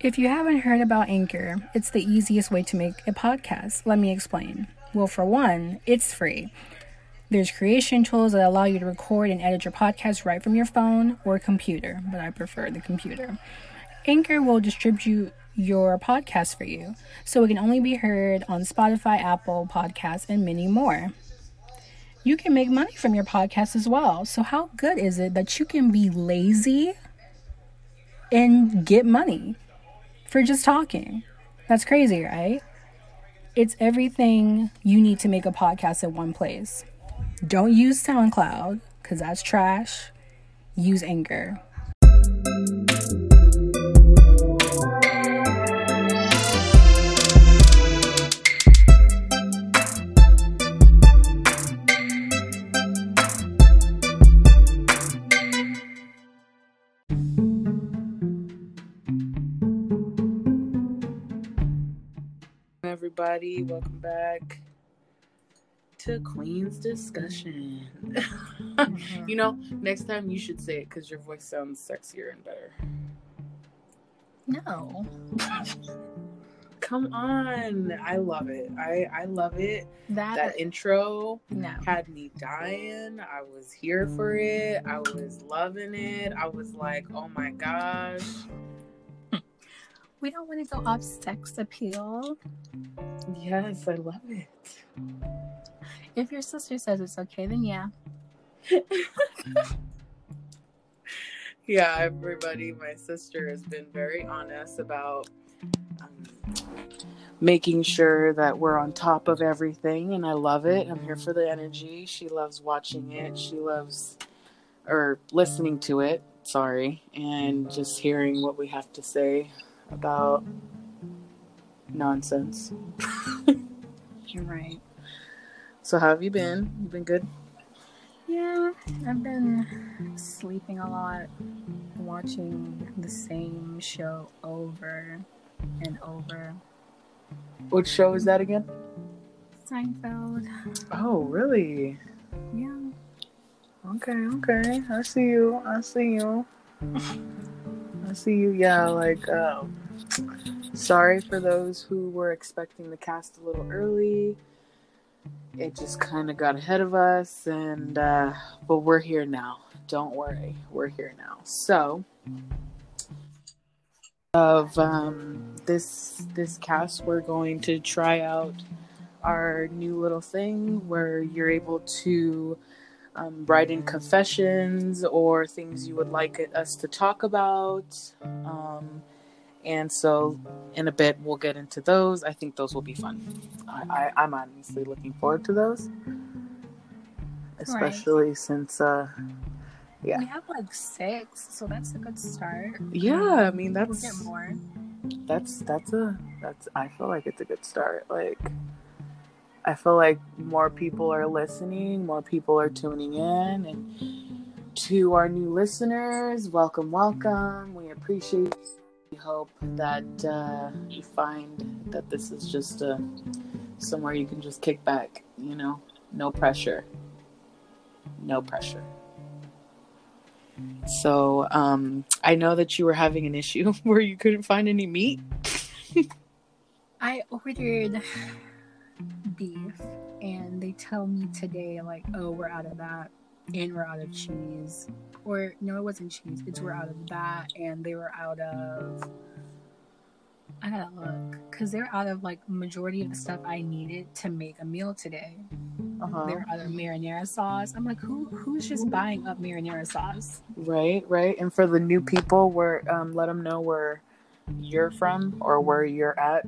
If you haven't heard about Anchor, it's the easiest way to make a podcast. Let me explain. Well, for one, it's free. There's creation tools that allow you to record and edit your podcast right from your phone or computer, but I prefer the computer. Anchor will distribute your podcast for you, so it can only be heard on Spotify, Apple Podcasts, and many more. You can make money from your podcast as well. So, how good is it that you can be lazy and get money for just talking? That's crazy, right? It's everything you need to make a podcast in one place. Don't use SoundCloud because that's trash. Use Anchor. Everybody. Welcome back to Queens Discussion. mm-hmm. You know, next time you should say it because your voice sounds sexier and better. No. Come on. I love it. I, I love it. That, that intro no. had me dying. I was here for it. I was loving it. I was like, oh my gosh we don't want to go off sex appeal. Yes, I love it. If your sister says it's okay, then yeah. yeah, everybody, my sister has been very honest about um, making sure that we're on top of everything, and I love it. I'm here for the energy. She loves watching it. She loves or listening to it. Sorry, and just hearing what we have to say about nonsense. You're right. So how have you been? You've been good? Yeah, I've been sleeping a lot, watching the same show over and over. What show is that again? Seinfeld. Oh, really? Yeah. Okay, okay. I see you. I see you. I see you. Yeah, like um sorry for those who were expecting the cast a little early. It just kind of got ahead of us, and uh, but we're here now. Don't worry, we're here now. So, of um, this this cast, we're going to try out our new little thing where you're able to um, write in confessions or things you would like us to talk about. Um, and so, in a bit, we'll get into those. I think those will be fun. I, I, am honestly looking forward to those, especially right. since, uh, yeah, we have like six, so that's a good start. Yeah, I mean that's we'll get more. That's that's a that's. I feel like it's a good start. Like, I feel like more people are listening, more people are tuning in, and to our new listeners, welcome, welcome. We appreciate hope that uh, you find that this is just a, uh, somewhere you can just kick back, you know, no pressure. No pressure. So, um, I know that you were having an issue where you couldn't find any meat. I ordered beef and they tell me today, like, oh, we're out of that and we're out of cheese. Or no, it wasn't cheese. It's we're out of that, and they were out of. I gotta look because they're out of like majority of the stuff I needed to make a meal today. Uh-huh. They're other marinara sauce. I'm like, who who's just buying up marinara sauce? Right, right. And for the new people, where um, let them know where you're from or where you're at.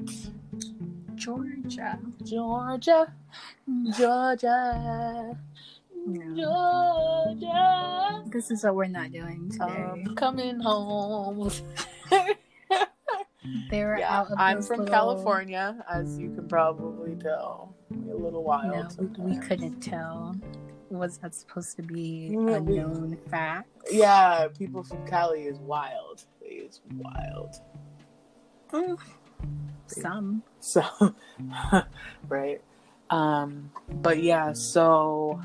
Georgia, Georgia, Georgia. Georgia. This is what we're not doing today. I'm coming home. they were yeah, out I'm from little... California, as you can probably tell. A little wild. No, we couldn't tell. Was that supposed to be a known fact? Yeah, people from Cali is wild. It's wild. Mm, some. So, right. Um, but yeah, so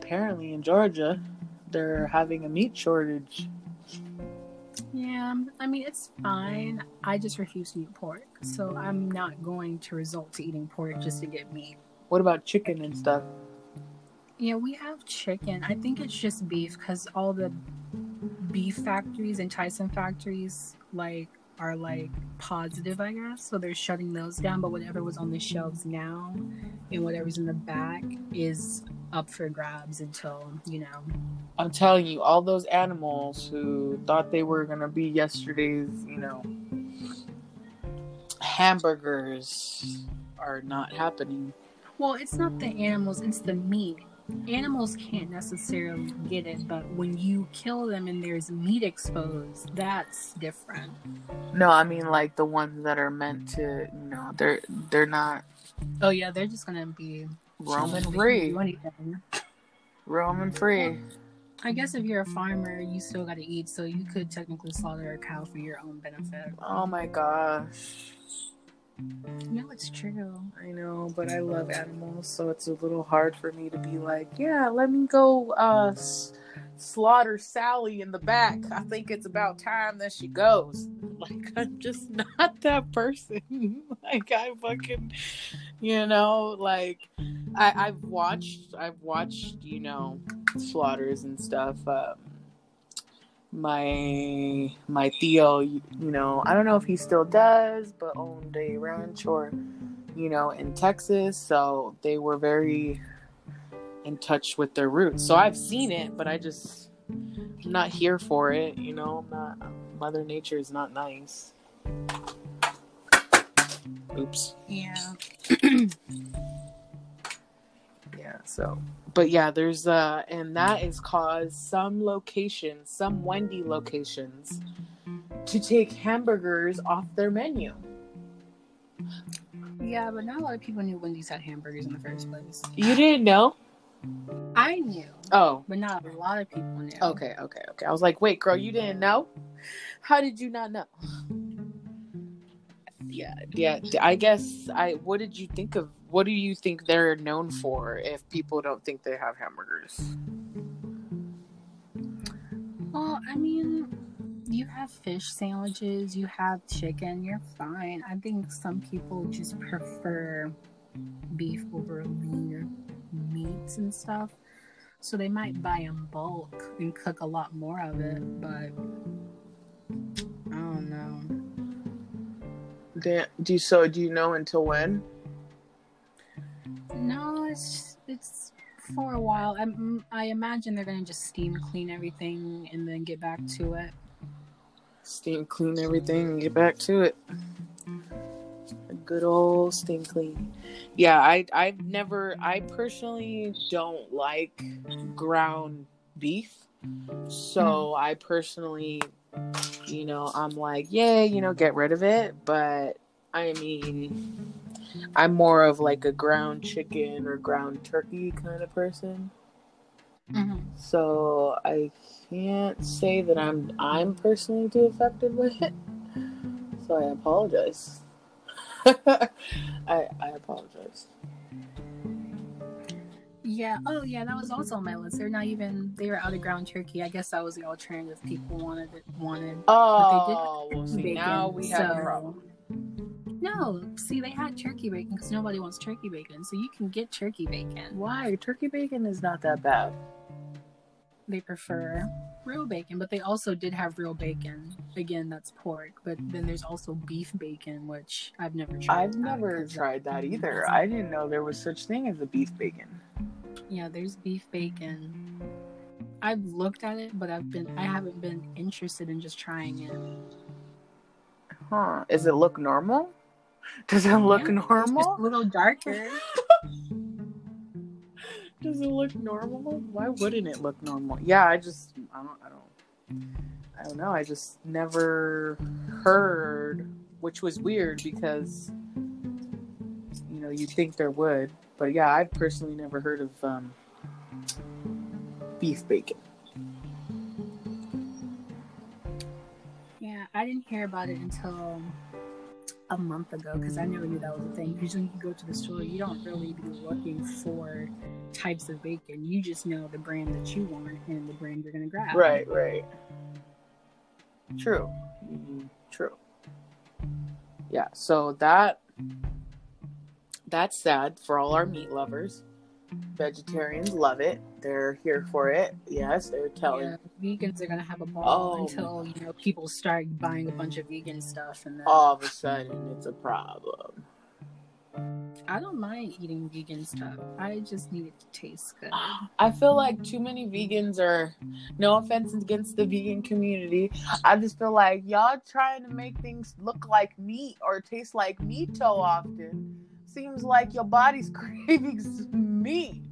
apparently in Georgia, they're having a meat shortage. Yeah, I mean it's fine. I just refuse to eat pork, so I'm not going to resort to eating pork just to get meat. What about chicken and stuff? Yeah, we have chicken. I think it's just beef because all the beef factories and Tyson factories like are like positive, I guess. So they're shutting those down. But whatever was on the shelves now and whatever's in the back is up for grabs until you know. I'm telling you, all those animals who thought they were gonna be yesterday's, you know, hamburgers are not happening. Well, it's not the animals; it's the meat. Animals can't necessarily get it, but when you kill them and there's meat exposed, that's different. No, I mean like the ones that are meant to, you know, they're they're not. Oh yeah, they're just gonna be roaming free. do anything. Roaming free. I guess if you're a farmer, you still got to eat, so you could technically slaughter a cow for your own benefit. Oh my gosh. No, it's true. I know, but I love animals, so it's a little hard for me to be like, yeah, let me go uh s- slaughter Sally in the back. I think it's about time that she goes. Like I'm just not that person. like I fucking you know, like I I've watched I've watched, you know, slaughters and stuff. Um my my tío, you, you know, I don't know if he still does, but owned a ranch or you know, in Texas, so they were very in touch with their roots. So I've seen it, but I just I'm not here for it, you know. Not Mother Nature is not nice. Oops. Yeah. Yeah, so but yeah, there's uh and that is caused some locations, some Wendy locations to take hamburgers off their menu. Yeah, but not a lot of people knew Wendy's had hamburgers in the first place. You didn't know? I knew, Oh, but not a lot of people knew. okay, okay, okay. I was like, wait, girl, you didn't know? How did you not know? Yeah, yeah. I guess I. What did you think of? What do you think they're known for? Mm-hmm. If people don't think they have hamburgers, Well, I mean, you have fish sandwiches, you have chicken, you're fine. I think some people just prefer beef over leaner meats and stuff. So they might buy in bulk and cook a lot more of it, but I don't know. Do you, so? Do you know until when? No, it's it's for a while. I I imagine they're gonna just steam clean everything and then get back to it. Steam clean everything and get back to it. A good old steam clean. Yeah, I I've never I personally don't like ground beef. So hmm. I personally you know, I'm like, yeah, you know, get rid of it, but I mean I'm more of like a ground chicken or ground turkey kind of person. Mm-hmm. So I can't say that I'm I'm personally too affected with it. So I apologize. I I apologize. Yeah. Oh, yeah. That was also on my list. They're not even. They were out of ground turkey. I guess that was the alternative people wanted. It, wanted. Oh, well, see bacon, now we have a problem. No. See, they had turkey bacon because nobody wants turkey bacon, so you can get turkey bacon. Why turkey bacon is not that bad? They prefer real bacon, but they also did have real bacon. Again, that's pork. But then there's also beef bacon, which I've never tried. I've never tried that either. I didn't know there was such thing as a beef bacon. Yeah, there's beef bacon. I've looked at it, but I've been I haven't been interested in just trying it. Huh? Does it look normal? Does it look Yeah, normal? a little darker. Does it look normal? Why wouldn't it look normal? Yeah, I just I don't I don't I don't know. I just never heard, which was weird because you know you'd think there would, but yeah, I've personally never heard of um, beef bacon. Yeah, I didn't hear about it until a month ago because I never knew that was a thing. Usually, you go to the store, you don't really be looking for types of bacon. You just know the brand that you want and the brand you're gonna grab. Right, right. True. Mm, True. Yeah. So that that's sad for all our meat lovers. Vegetarians love it. They're here for it. Yes, they're telling. Yeah, vegans are gonna have a ball Oh. until you know people start buying a bunch of vegan stuff, and then All of a sudden, it's a problem. I don't mind eating vegan stuff. I just need it to taste good. I feel like too many vegans are. No offense against the vegan community. I just feel like y'all trying to make things look like meat or taste like meat so often. Seems like your body's craving meat.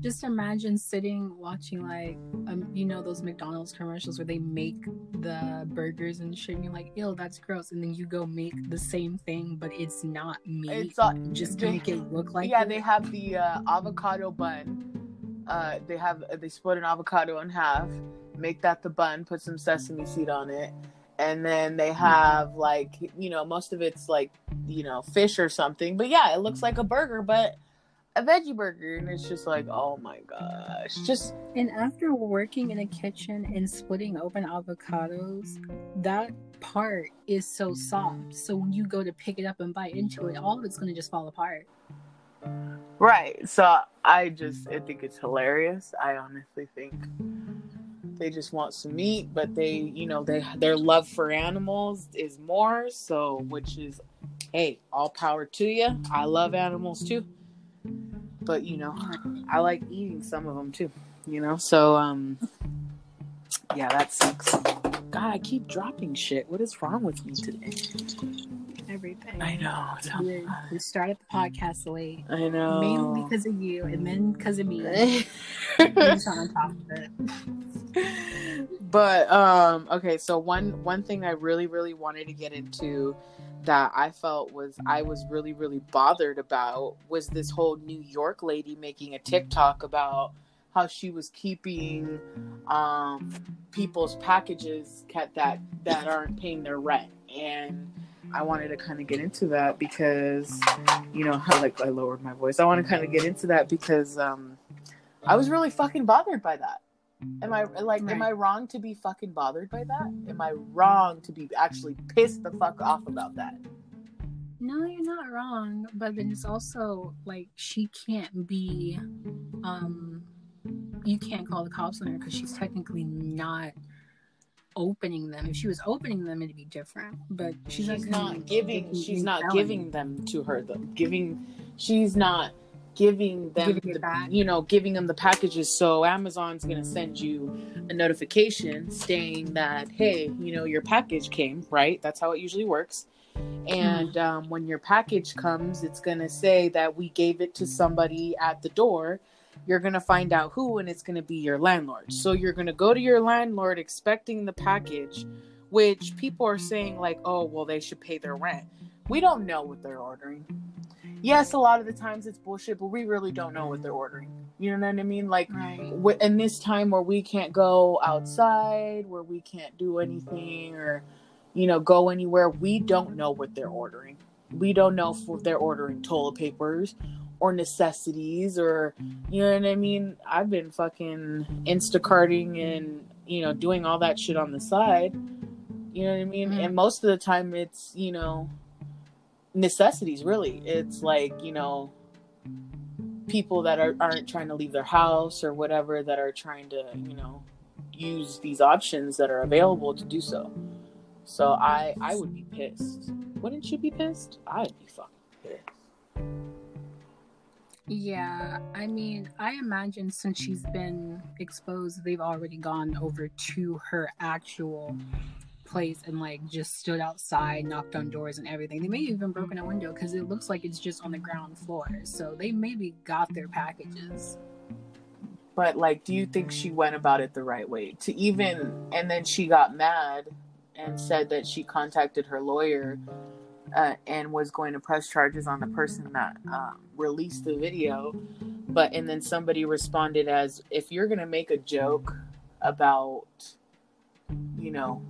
Just imagine sitting watching like um, you know those McDonald's commercials where they make the burgers and shit, and you're like, "Ew, that's gross," and then you go make the same thing, but it's not meat, It's uh, just to they- make it look like yeah, it. they have the uh, avocado bun. Uh, they have they split an avocado in half, make that the bun, put some sesame seed on it, and then they mm-hmm. have like you know most of it's like you know fish or something. But yeah, it looks like a burger, but a veggie burger, and it's just like oh my gosh, just And after working in a kitchen and splitting open avocados, that part is so soft. So when you go to pick it up and bite into it, all of it's gonna just fall apart. right. So I just I think it's hilarious. I honestly think they just want some meat but they you know they their love for animals is more so which is hey all power to you i love animals too. But you know i like eating some of them too you know? So um yeah that sucks. God i keep dropping shit. What is wrong with me today Everything. i know We, we started the podcast late, i know mainly because of you, and then because of me. Just on top of it. but um okay so one one thing i really really wanted to get into that i felt was i was really really bothered about was this whole new york lady making a tiktok about how she was keeping um people's packages cat that that aren't paying their rent and i wanted to kind of get into that because you know how like i lowered my voice i want to kind of get into that because um i was really fucking bothered by that Am I like am I wrong to be fucking bothered by that? Am I wrong to be actually pissed the fuck off about that? No, you're not wrong, but then it's also like she can't be, um, you can't call the cops on her because she's technically not opening them. If she was opening them, it'd be different. But she's, She's not, not giving she's not selling. giving them to her though. Giving she's not giving them Giving the, you know, giving them the packages so Amazon's gonna send you a notification saying that, hey, you know, your package came, right? That's how it usually works. And um, when your package comes, it's going to say that we gave it to somebody at the door. You're going to find out who, and it's going to be your landlord. So you're going to go to your landlord expecting the package, which people are saying, like, oh, well, they should pay their rent. We don't know what they're ordering. Yes, a lot of the times it's bullshit, but we really don't know what they're ordering. You know what I mean? Like, right. in this time where we can't go outside, where we can't do anything or, you know, go anywhere, we don't know what they're ordering. We don't know if they're ordering toilet papers or necessities or, you know what I mean? I've been fucking Instacarting and, you know, doing all that shit on the side. You know what I mean? Mhm. And most of the time it's, you know, necessities really. It's like, you know, people that are, aren't trying to leave their house or whatever that are trying to you know use these options that are available to do so so i i would be pissed wouldn't you be pissed i'd be fucking pissed Yeah, I mean, I imagine since she's been exposed, they've already gone over to her actual place and like just stood outside, knocked on doors and everything. They may have even broken a window because it looks like it's just on the ground floor. So they maybe got their packages. but like do you think she went about it the right way to even and then she got mad and said that she contacted her lawyer uh, and was going to press charges on the person that um, released the video but and then somebody responded as if you're going to make a joke about you know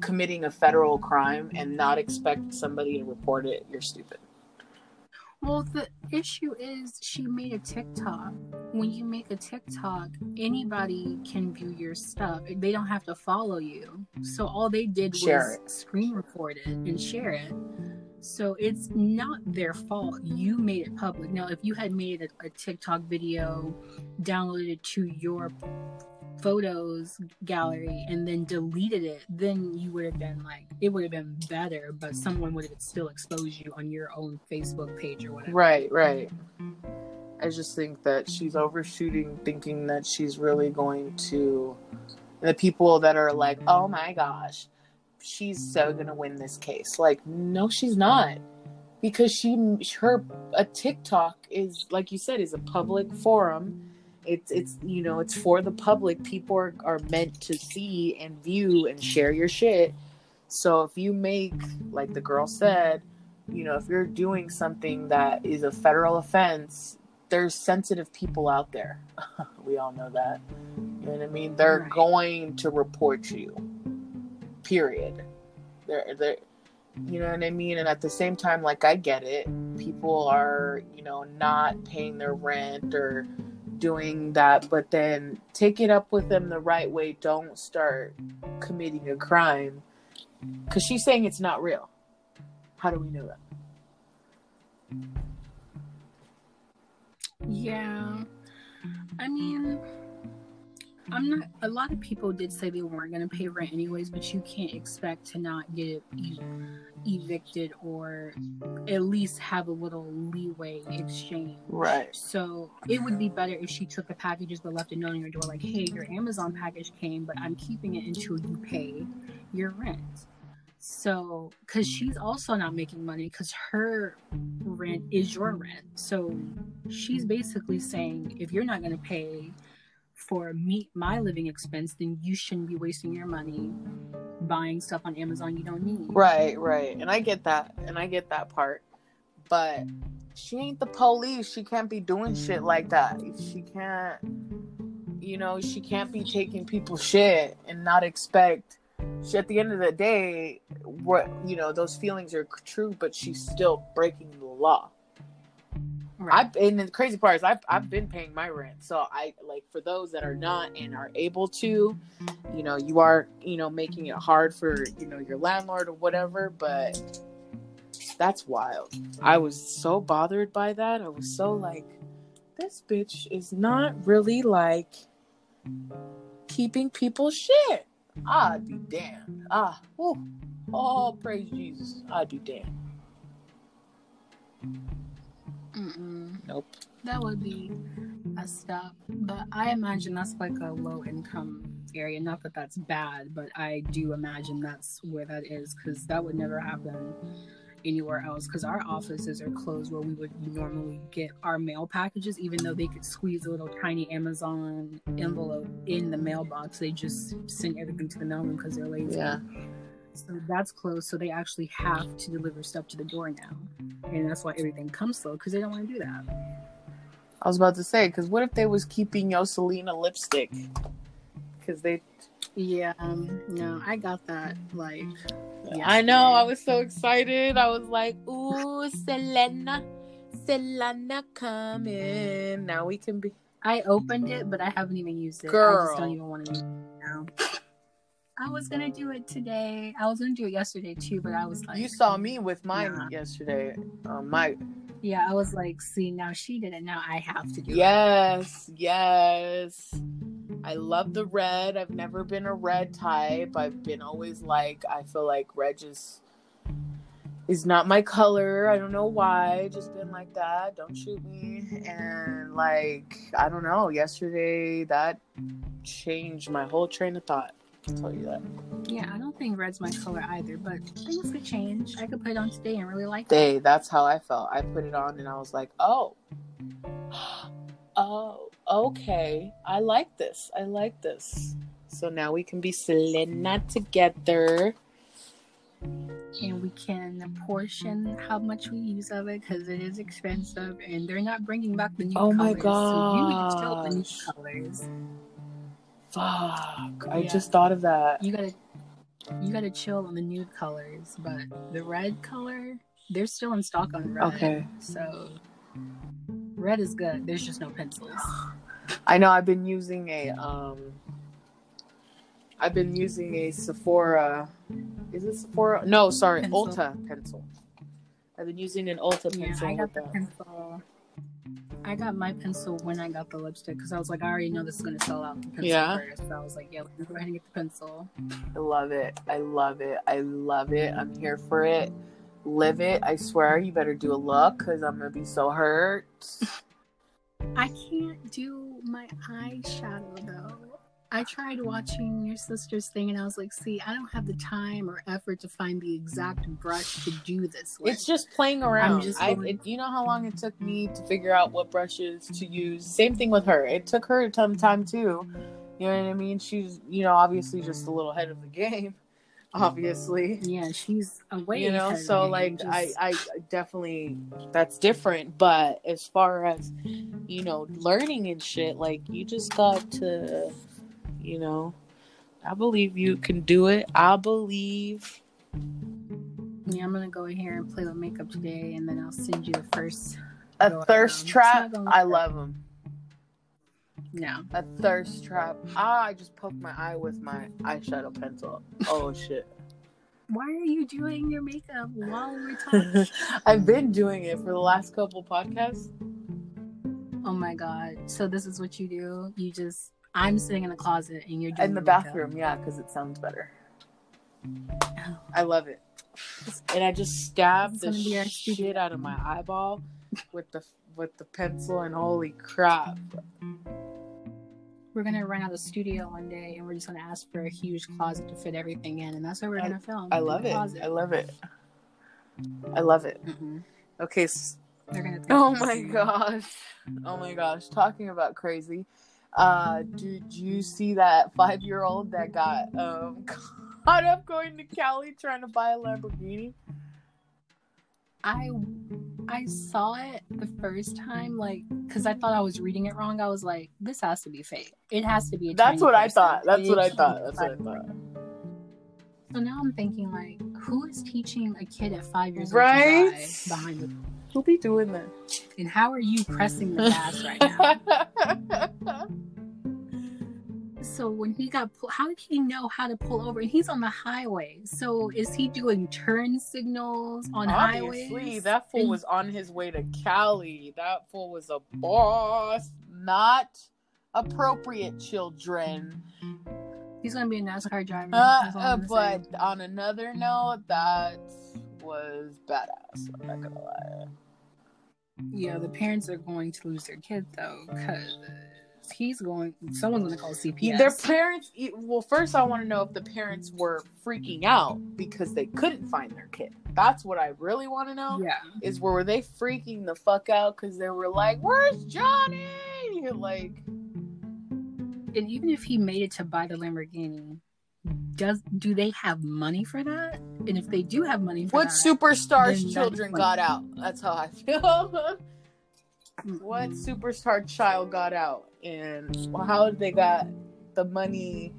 committing a federal crime and not expect somebody to report it you're stupid Well, the issue is she made a TikTok. When you make a TikTok, anybody can view your stuff. They don't have to follow you. So all they did Share was screen record it and share it. So it's not their fault. You made it public. Now, if you had made a, a TikTok video, downloaded it to your photos gallery and then deleted it, then you would have been like, it would have been better, but someone would have still exposed you on your own Facebook page or whatever. Right, right. I just think that she's overshooting, thinking that she's really going to. The people that are like, oh my gosh, she's so gonna win this case. Like, no, she's not, because she her a TikTok is like you said is a public forum. It's it's you know it's for the public. People are, are meant to see and view and share your shit. So if you make like the girl said, you know, if you're doing something that is a federal offense, there's sensitive people out there. we all know that. You know what I mean? They're Right. going to report you. Period. They're they're, you know what I mean? And at the same time, like I get it. People are, you know, not paying their rent or doing that, but then take it up with them the right way. Don't start committing a crime. Cause she's saying it's not real. How do we know that? Yeah. I mean, I'm not. A lot of people did say they weren't going to pay rent anyways, but you can't expect to not get evicted or at least have a little leeway exchange. Right. So it would be better if she took the packages but left a note on your door, like, "Hey, your Amazon package came, but I'm keeping it until you pay your rent." So, because she's also not making money, because her rent is your rent. So she's basically saying, if you're not going to pay for me my living expense, then you shouldn't be wasting your money buying stuff on Amazon you don't need. Right, right. And I get that. And I get that part. But she ain't the police. She can't be doing shit like that. She can't you know, she can't be taking people's shit and not expect she, at the end of the day, what you know, those feelings are true, but she's still breaking the law. Right. I've and the crazy part is I've I've been paying my rent. So I like for those that are not and are able to, you know, you are, you know, making it hard for, you know, your landlord or whatever, but that's wild. I was so bothered by that. I was so like this bitch is not really like keeping people shit. I'd be damned. Ah, whew. oh, praise Jesus. I'd be damned. Mm-mm. Nope. That would be a up. But I imagine that's like a low income area. Not that that's bad, but I do imagine that's where that is because that would never happen anywhere else because our offices are closed where we would normally get our mail packages even though they could squeeze a little tiny amazon envelope in the mailbox they just send everything to the mailroom because they're lazy Yeah. So that's closed so they actually have to deliver stuff to the door now and that's why everything comes slow because they don't want to do that I was about to say, because what if they was keeping your Selena lipstick? Because they, Yeah, um, no, I got that. Like, I know, I was so excited. I was like, "Ooh, Selena, Selena coming." Now we can be. I opened it, but I haven't even used it. I Girl. just don't even want to use it now. I was gonna do it today. I was gonna do it yesterday too, but I was like, You saw me with mine Nah. yesterday. Um, my yeah, I was like, see, now she did it. Now I have to do it. yes, yes. I love the red. I've never been a red type. I've been always like I feel like red just is not my color. I don't know why. Just been like that. Don't shoot me. And like I don't know. Yesterday that changed my whole train of thought. I'll tell you that. Yeah, I don't think red's my color either, but things could change. I could put it on today and really like it. Day. That's how I felt. I put it on and I was like, oh, oh, okay. I like this. I like this. So now we can be Selena together. and we can portion how much we use of it because it is expensive and they're not bringing back the new Oh my colors. So you need to chill the new colors. Fuck. I Yeah. just thought of that. You gotta you gotta chill on the nude colors, but the red color, they're still in stock on red. Okay. So red is good. There's just no pencils. I know I've been using a um I've been using a Sephora is it Sephora? No, sorry, Pencil. Ulta pencil. I've been using an Ulta pencil. Yeah. I got with the that. pencil. I got my pencil when I got the lipstick because I was like, I already know this is gonna sell out the pencil Yeah. first. So I was like, yeah, let me go ahead and get the pencil. I love it. I love it. I love it. I'm here for it. Live it. I swear you better do a look because I'm gonna be so hurt. I can't do my eyeshadow though. I tried watching your sister's thing and I was like, see, I don't have the time or effort to find the exact brush to do this with. It's just playing around. just I, it, you know how long it took me to figure out what brushes to use. Same thing with her. It took her a ton of time too. You know what I mean? She's, you know, obviously just a little ahead of the game. Obviously, yeah, she's away. you know. So like, just- I, I definitely that's different. But as far as you know, learning and shit, like you just got to, you know. I believe you can do it. I believe. yeah, I'm gonna go in here and play with makeup today, and then I'll send you the first. A thirst around. trap. It's not gonna I love them. No, A thirst trap. Ah, I just poked my eye with my eyeshadow pencil. Oh shit. why are you doing your makeup while we're talking? I've been doing it for the last couple podcasts. oh my god! So this is what you do? You just I'm sitting in the closet and you're doing In the your makeup. bathroom, yeah, because it sounds better. I love it. And I just stabbed the be shit studio. out of my eyeball with the with the pencil and holy crap. We're gonna run out of studio one day, and we're just gonna ask for a huge closet to fit everything in, and that's where we're gonna film. I in love it. closet. I love it. I love it. Mhm. Okay, s- They're gonna. Oh my gosh. Oh my gosh. Talking about crazy. Uh did you see that five year old that got um caught up going to Cali trying to buy a Lamborghini? I I saw it the first time, like, because I thought I was reading it wrong. I was like, this has to be fake. It has to be. A That's what I thought. That's It what I thought. That's what I thought. So now I'm thinking, like, who is teaching a kid at five years Right? old to drive behind the Who be doing that? And how are you pressing the gas right now? so when he got, pull- how did he know how to pull over? And he's on the highway. So is he doing turn signals on Obviously, highways? that fool And- was on his way to Cali. That fool was a boss. Not appropriate children. He's gonna be a NASCAR driver. Uh, uh, I'm but on another note, that was badass. I'm not gonna lie. Yeah, the mm-hmm. parents are going to lose their kid though, because he's going. Someone's gonna call CPS. Their parents. Well, first I want to know if the parents were freaking out because they couldn't find their kid. That's what I really want to know. yeah, Is were they freaking the fuck out because they were like, "Where's Johnny?" Like, and even if he made it to buy the Lamborghini, does do they have money for that? And if they do have money for what that, superstars children got out? That's how I feel. what superstar child got out and how they got the money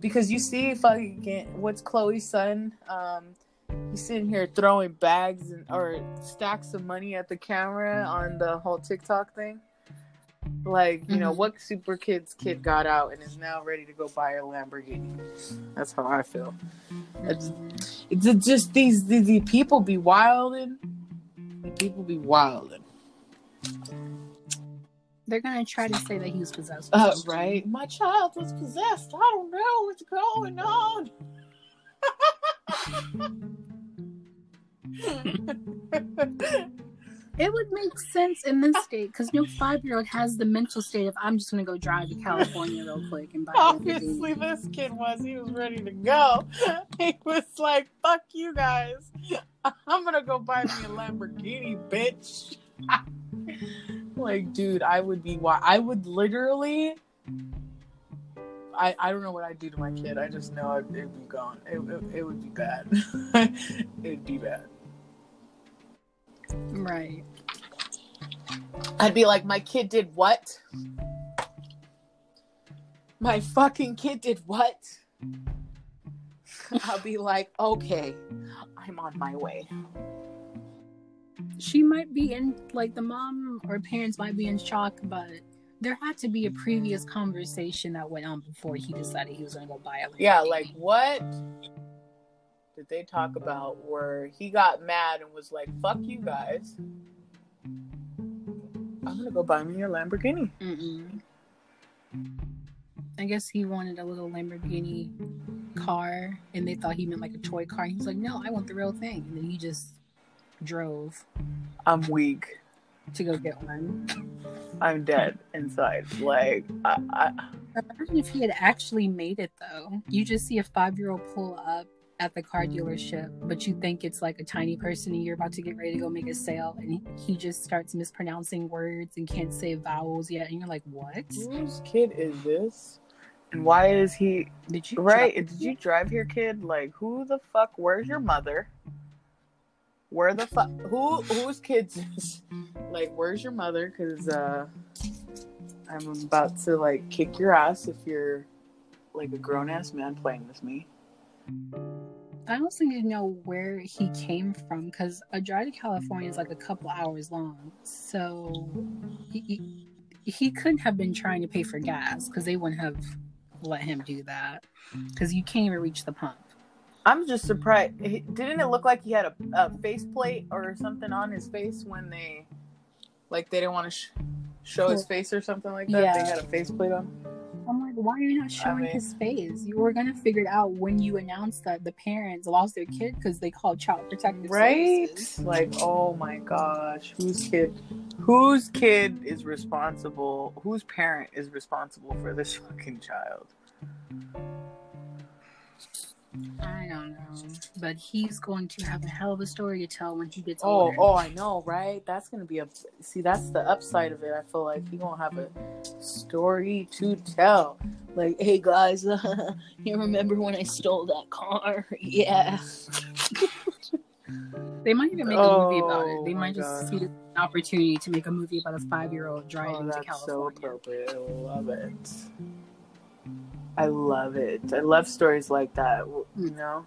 because you see fucking what's Chloe's son um he's sitting here throwing bags and or stacks of money at the camera on the whole TikTok thing like you know Mhm. what super kids kid got out and is now ready to go buy a Lamborghini that's how I feel it's, it's just these, these these people be wilding people be wilding they're gonna try to say that he was possessed. Uh, right. My child was possessed. I don't know what's going on. It would make sense in this state because no five year old has the mental state of I'm just gonna go drive to California real quick and buy. a Lamborghini. Obviously, this kid was. He was ready to go. He was like, "Fuck you guys. I'm gonna go buy me a Lamborghini, bitch." like, dude, I would be. wi- I would literally. I, I don't know what I'd do to my kid. I just know it, it'd be gone. It, it, it would be bad. It'd be bad. Right. I'd be like, my kid did what? My fucking kid did what? I'll be like, okay, I'm on my way. she might be in like the mom or parents might be in shock, but there had to be a previous conversation that went on before he decided he was going to go buy a Lamborghini. Yeah, like what did they talk about where he got mad and was like, "Fuck you guys." I'm gonna go buy me a Lamborghini. Mm-mm. I guess he wanted a little Lamborghini car, and they thought he meant like a toy car. He was like, "No, I want the real thing," and then he just drove I'm weak. to go get one. I'm dead inside. Like, I, I, Imagine if he had actually made it though. You just see a five year old pull up at the car dealership, but you think it's like a tiny person and you're about to get ready to go make a sale, and he- he just starts mispronouncing words and can't say vowels yet, and you're like, "What? whose kid is this? And why is he Did you right? drop- Did you drive here, kid? Like, who the fuck? Where's your mother? Where the fuck? Who whose kids is? Like, where's your mother? Because uh, I'm about to like kick your ass if you're like a grown ass man playing with me. I also need to know where he came from because a drive to California is like a couple hours long. So he, he, couldn't have been trying to pay for gas because they wouldn't have let him do that because you can't even reach the pump. I'm just surprised. Didn't it look like he had a, a faceplate or something on his face when they, like, they didn't want to sh- show his face or something like that? They had a faceplate on. I'm like, why are you not showing mean- his face? You were gonna figure it out when you announced that the parents lost their kid because they called child protective Right? services. Like, oh my gosh, whose kid? Whose kid is responsible? Whose parent is responsible for this fucking child? I don't know, but he's going to have a hell of a story to tell when he gets Oh, older. oh, I know, right? That's gonna be a. See, that's the upside of it. I feel like he gonna have a story to tell. Like, hey guys, you remember when I stole that car? Yeah. They might even make a movie about it. Oh They might just God. see an opportunity to make a movie about a five-year-old driving Oh, to that's so California. appropriate. I love it. I love it. I love stories like that. You know.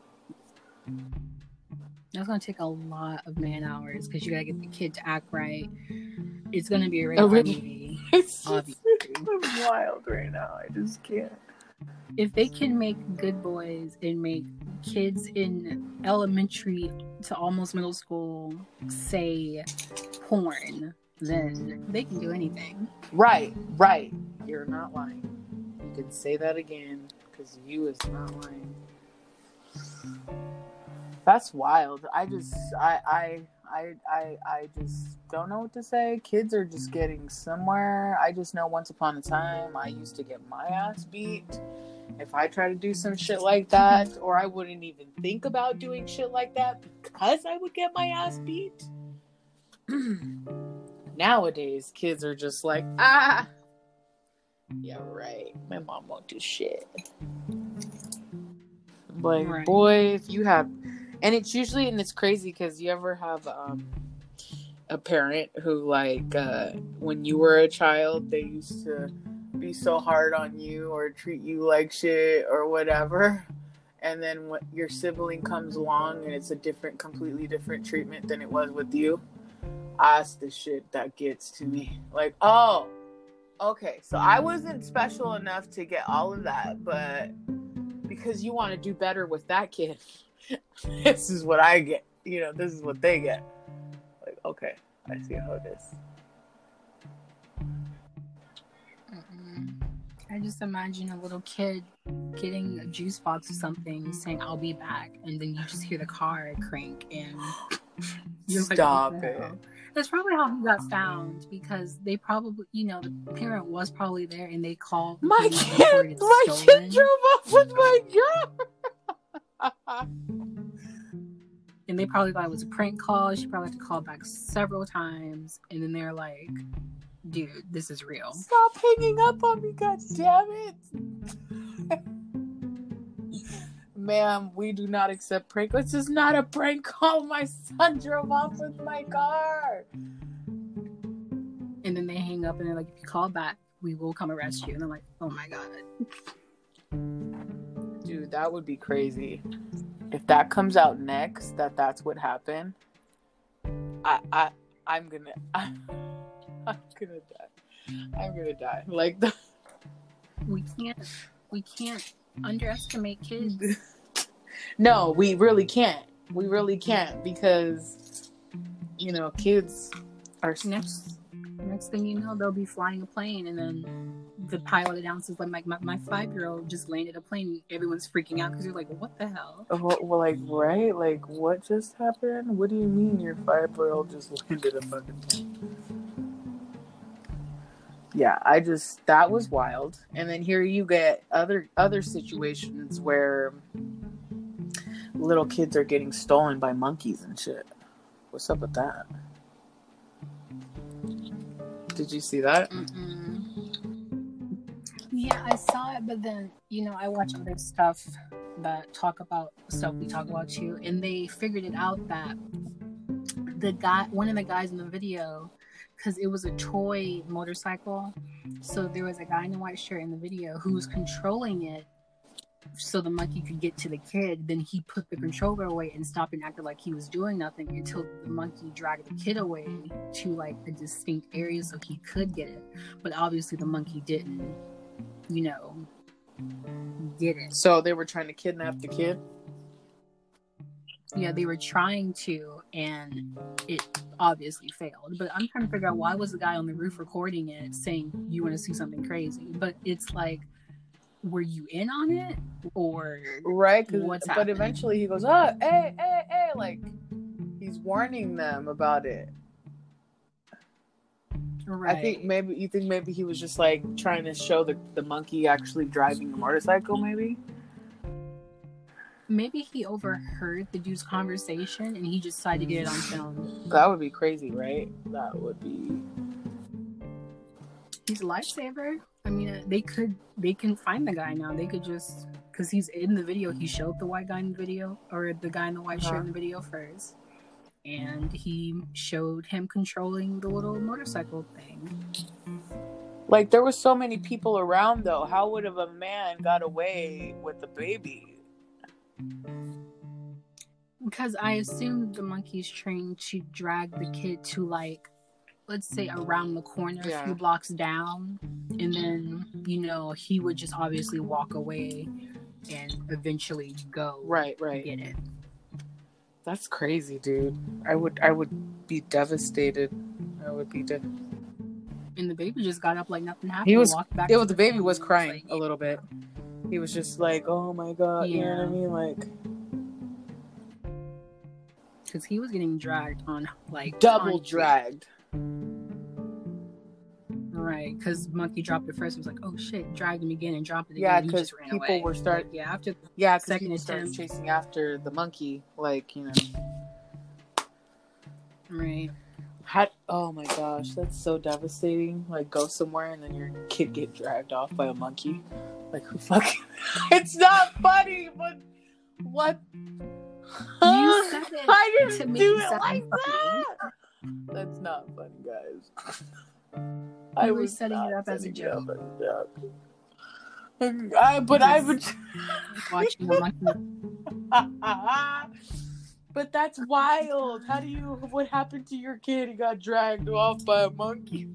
That's gonna take a lot of man hours because you gotta get the kid to act right. It's gonna be a rated R really? movie. It's just. I'm wild right now. I just can't. If they can make Good Boys and make kids in elementary to almost middle school say porn, then they can do anything. Right, right. You're not lying. Can say that again because you is not lying. That's wild. I just, I, I, I, I, I just don't know what to say. Kids are just getting somewhere. I just know once upon a time I used to get my ass beat if I try to do some shit like that, or I wouldn't even think about doing shit like that because I would get my ass beat. Nowadays, kids are just like, ah, yeah, right. My mom won't do shit. Like, Right. boy, if you have, and it's usually, and it's crazy because you ever have um, a parent who, like, uh, when you were a child, they used to be so hard on you or treat you like shit or whatever. And then when your sibling comes along and it's a different, completely different treatment than it was with you, that's the shit that gets to me. Like, oh, okay, so I wasn't special enough to get all of that, but because you want to do better with that kid, this is what I get. You know, this is what they get. Like, okay, I see how it is. I just imagine a little kid getting a juice box or something, saying "I'll be back," and then you just hear the car crank, and you're like, Stop "What the it. Hell?" That's probably how he got found because they probably, you know, the parent was probably there, and they called. My kid, my stolen. kid drove off with my girl. and they probably thought it was a prank call. She probably had to call back several times, and then they're like, "Dude, this is real." Stop hanging up on me, god damn it. Ma'am, we do not accept prank. This is not a prank call. My son drove off with my car. And then they hang up, and they're like, "If you call back, we will come arrest you." And I'm like, "Oh my god." Dude, that would be crazy. If that comes out next, that that's what happened, I, I, I'm gonna, I, I'm gonna die. I'm gonna die. Like the. We can't. We can't underestimate kids. no, mm-hmm. we really can't. We really can't because, you know, kids are next. Next thing you know, they'll be flying a plane, and then the pilot announces like my, my, my five year old just landed a plane. Everyone's freaking out because you're like, what the hell? Uh, well, well, like right, like what just happened? What do you mean your five year old just landed a fucking plane? Yeah, I just that was wild. And then here you get other other situations where little kids are getting stolen by monkeys and shit. What's up with that? Did you see that? Mm-mm. Yeah, I saw it, but then you know I watch other stuff that talk about stuff we talk about too, and they figured it out that the guy, one of the guys in the video, because it was a toy motorcycle, so there was a guy in a white shirt in the video who was controlling it so the monkey could get to the kid. Then he put the mm. controller away and stopped and acted like he was doing nothing until the monkey dragged the kid away to like a distinct area so he could get it. But obviously the monkey didn't you know, get it. So they were trying to kidnap the kid? Yeah, they were trying to, and it obviously failed. But I'm trying to figure out why was the guy on the roof recording it saying you want to see something crazy? But it's like, were you in on it or right? What's but happening? eventually he goes, oh, hey, hey, hey, like he's warning them about it. Right. I think maybe you think maybe he was just like trying to show the the monkey actually driving the motorcycle, maybe. Maybe he overheard the dude's conversation and he just decided to get it on film. That would be crazy, right? That would be. He's a lifesaver. I mean, uh, they could they can find the guy now. They could just because he's in the video. He showed the white guy in the video or the guy in the white uh-huh. shirt in the video first and he showed him controlling the little motorcycle thing. Like there were so many people around though. How would have a man got away with the baby? Because I assumed the monkey's trained to drag the kid to like let's say mm-hmm. around the corner yeah. a few blocks down and then you know he would just obviously walk away and eventually go right right get it that's crazy, dude. I would I would be devastated. I would be dead. And the baby just got up like nothing happened. He was back it was the, the baby was crying like, a little bit. He was just like, "Oh my god," yeah. you know what I mean? Like because he was getting dragged on like double dragged. Right, because Monkey dropped it first. It was like, oh shit, dragged him again and dropped it again. Yeah, because people away. were starting. Like, yeah, after yeah, second people started chasing after the monkey, like you know. Right. How, oh my gosh, that's so devastating. Like go somewhere and then your kid get dragged off by a monkey. Like who fucking? it's not funny, but what? You said it I didn't do it like that. That's not funny, guys. I was setting it up as a joke. I, but I would watching But that's wild. How do you? What happened to your kid? He got dragged off by a monkey.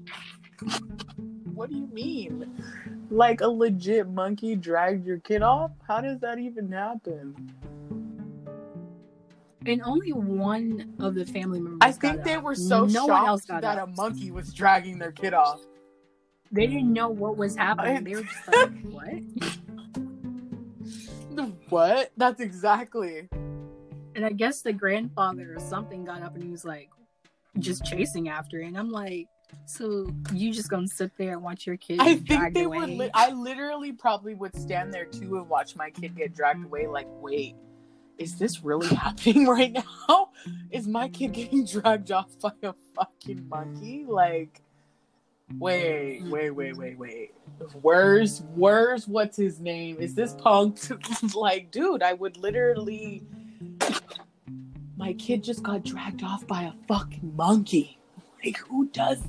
what do you mean? Like a legit monkey dragged your kid off? How does that even happen? And only one of the family members. I think they were so no shocked that a monkey was dragging their kid off. They didn't know what was happening. They were just like, what? The what? That's exactly. And I guess the grandfather or something got up and he was like, just chasing after it. And I'm like, so you just gonna sit there and watch your kid? I think they away? would. Li- I literally probably would stand there too and watch my kid get dragged away. Like, wait, is this really happening right now? Is my kid getting dragged off by a fucking monkey? Like, Wait, wait, wait, wait, wait. Where's where's what's his name? Is this punk? like, dude, I would literally my kid just got dragged off by a fucking monkey. Like who does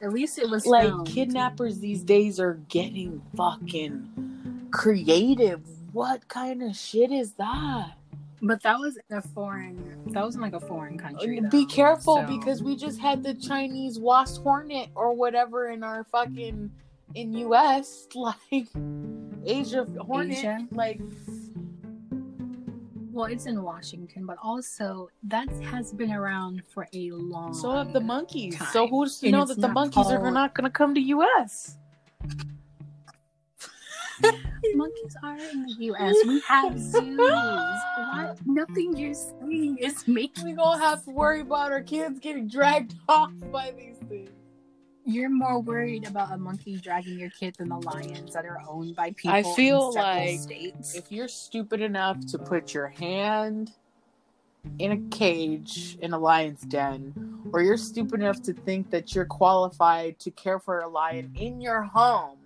At least it was like kidnappers these days are getting fucking creative. What kind of shit is that? But that was in a foreign. That was in like a foreign uh, country. Be though, careful so- because we just had the Chinese wasp hornet or whatever in our fucking in US like Asia hornet Asia? like Well, it's in Washington, but also that has been around for a long. so have the monkeys. time. So who's to And know that the monkeys are not going to come to US? monkeys are in the U.S. We have zoos. What? Nothing you're saying is making. We gonna have to worry about our kids getting dragged off by these things. You're more worried about a monkey dragging your kid than the lions that are owned by people. I feel like states. If you're stupid enough to put your hand in a cage in a lion's den, or you're stupid enough to think that you're qualified to care for a lion in your home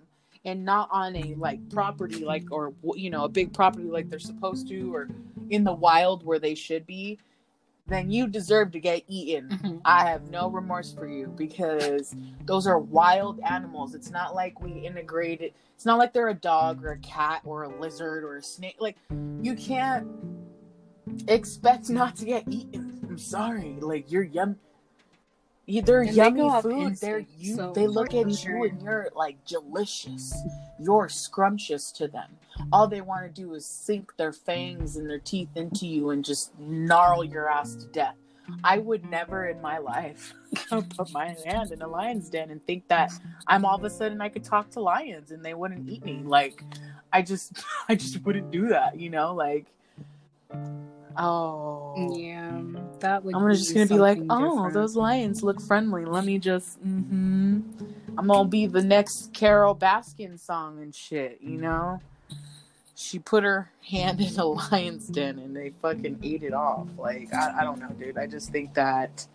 and not on a like property like or you know a big property like they're supposed to or in the wild where they should be then you deserve to get eaten Mhm. I have no remorse for you because those are wild animals. It's not like we integrated. It's not like they're a dog or a cat or a lizard or a snake. Like you can't expect not to get eaten. I'm sorry. Like you're yum. They're And yummy off food. They're you. so they look at you and you're like delicious. You're scrumptious to them. All they want to do is sink their fangs and their teeth into you and just gnarl your ass to death. I would never in my life put my hand in a lion's den and think that I'm all of a sudden I could talk to lions and they wouldn't eat me. Like I just I just wouldn't do that, you know? Like oh Yeah, that would. I'm gonna just gonna be like, oh, different. those lions look friendly. Let me just, mm-hmm. I'm gonna be the next Carole Baskin song and shit, you know? She put her hand in a lion's den and they fucking ate it off. Like, I, I don't know, dude. I just think that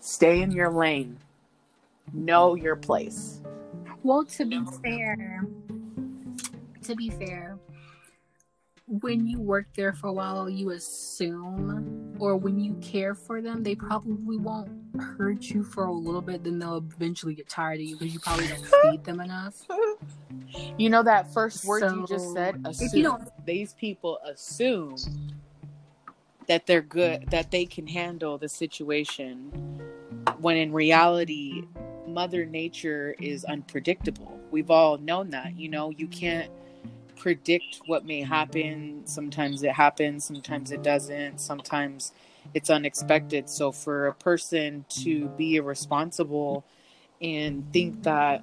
stay in your lane, know your place. Well, to be fair, to be fair, when you work there for a while, you assume, or when you care for them, they probably won't hurt you for a little bit. Then they'll eventually get tired of you because you probably don't feed them enough. You know that first word you just So, said? if Assume. you don't- These people assume that they're good, that they can handle the situation, when in reality, Mother Nature is unpredictable. We've all known that. You know, you can't predict what may happen. Sometimes it happens, sometimes it doesn't, sometimes it's unexpected. So for a person to be irresponsible and think that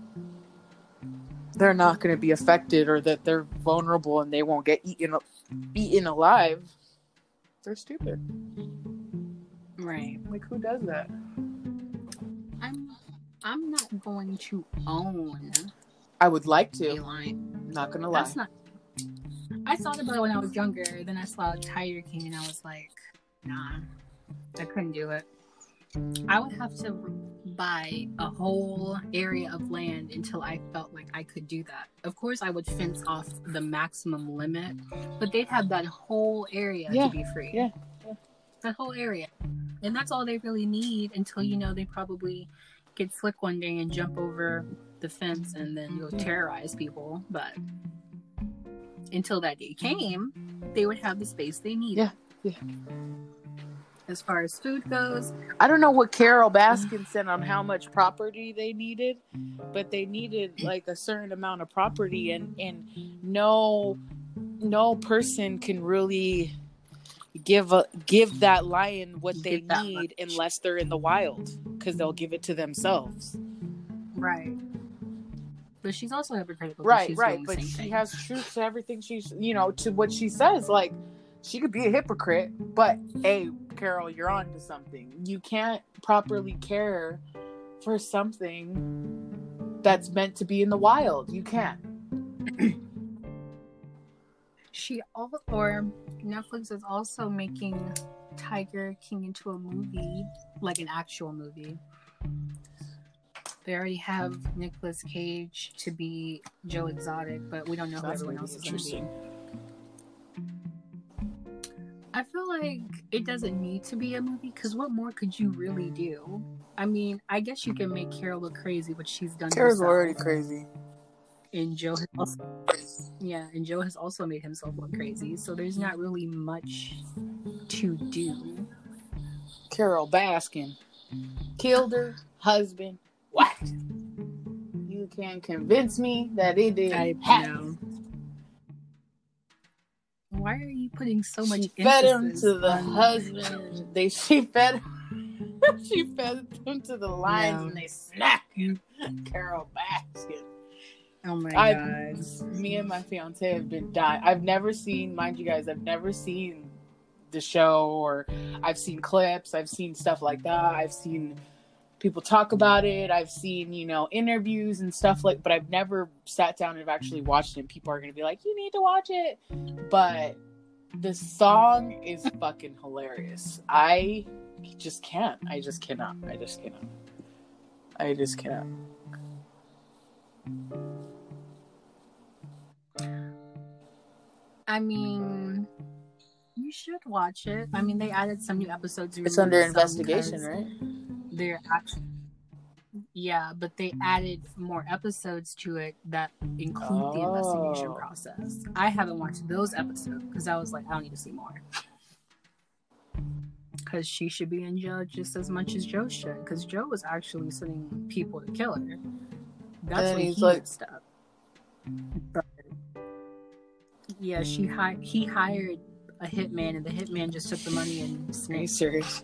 they're not going to be affected or that they're vulnerable and they won't get eaten eaten alive, they're stupid. Right. Like who does that? I'm. I'm not going to own I would like to. Not gonna lie. That's not. I thought about it when I was younger. Then I saw a Tiger King, and I was like, nah, I couldn't do it. I would have to buy a whole area of land until I felt like I could do that. Of course, I would fence off the maximum limit, but they'd have that whole area Yeah, to be free. yeah, yeah. That whole area. And that's all they really need until, you know, they probably get slick one day and jump over the fence and then go terrorize people. But until that day came, they would have the space they needed. Yeah, yeah. As far as food goes, I don't know what Carole Baskin said on how much property they needed, but they needed like a certain amount of property and and no no person can really give a give that lion what they need much. unless they're in the wild because they'll give it to themselves. right. But she's also hypocritical. Right, she's right, but she thing. has truth to everything she's you know to what she says like she could be a hypocrite, but hey, Carole, you're on to something. You can't properly care for something that's meant to be in the wild. You can't. She all or Netflix is also making Tiger King into a movie, like an actual movie. They already have hmm. Nicolas Cage to be Joe Exotic, but we don't know who That's everyone else is going to be. I feel like it doesn't need to be a movie because what more could you really hmm. do? I mean, I guess you can make Carole look crazy, but she's done. Carole's herself. already crazy. And Joe has also, yeah, and Joe has also made himself look crazy. So there's not really much to do. Carole Baskin killed her husband. What? You can't convince me that it didn't I happen. know. Why are you putting so much she fed him to the on- husband. They she fed she fed him to the lions No. and they snapped him. Mm-hmm. Carole Baskin. Oh my I- god. Me and my fiance have been dying. I've never seen, mind you guys, I've never seen the show or I've seen clips. I've seen stuff like that. I've seen people talk about it. I've seen, you know, interviews and stuff like but I've never sat down and have actually watched it. And people are gonna be like, You need to watch it. But the song is fucking hilarious. I just can't. I just cannot. I just cannot. I just cannot. I mean, you should watch it. I mean, they added some new episodes. It's under investigation, right? They're actually, yeah, but they added more episodes to it that include the investigation Oh. process. I haven't watched those episodes because I was like, I don't need to see more. Because she should be in jail just as much as Joe should. Because Joe was actually sending people to kill her. That's then when he's he like- messed up. But yeah, she hi- he hired a hitman, and the hitman just took the money and Are you serious?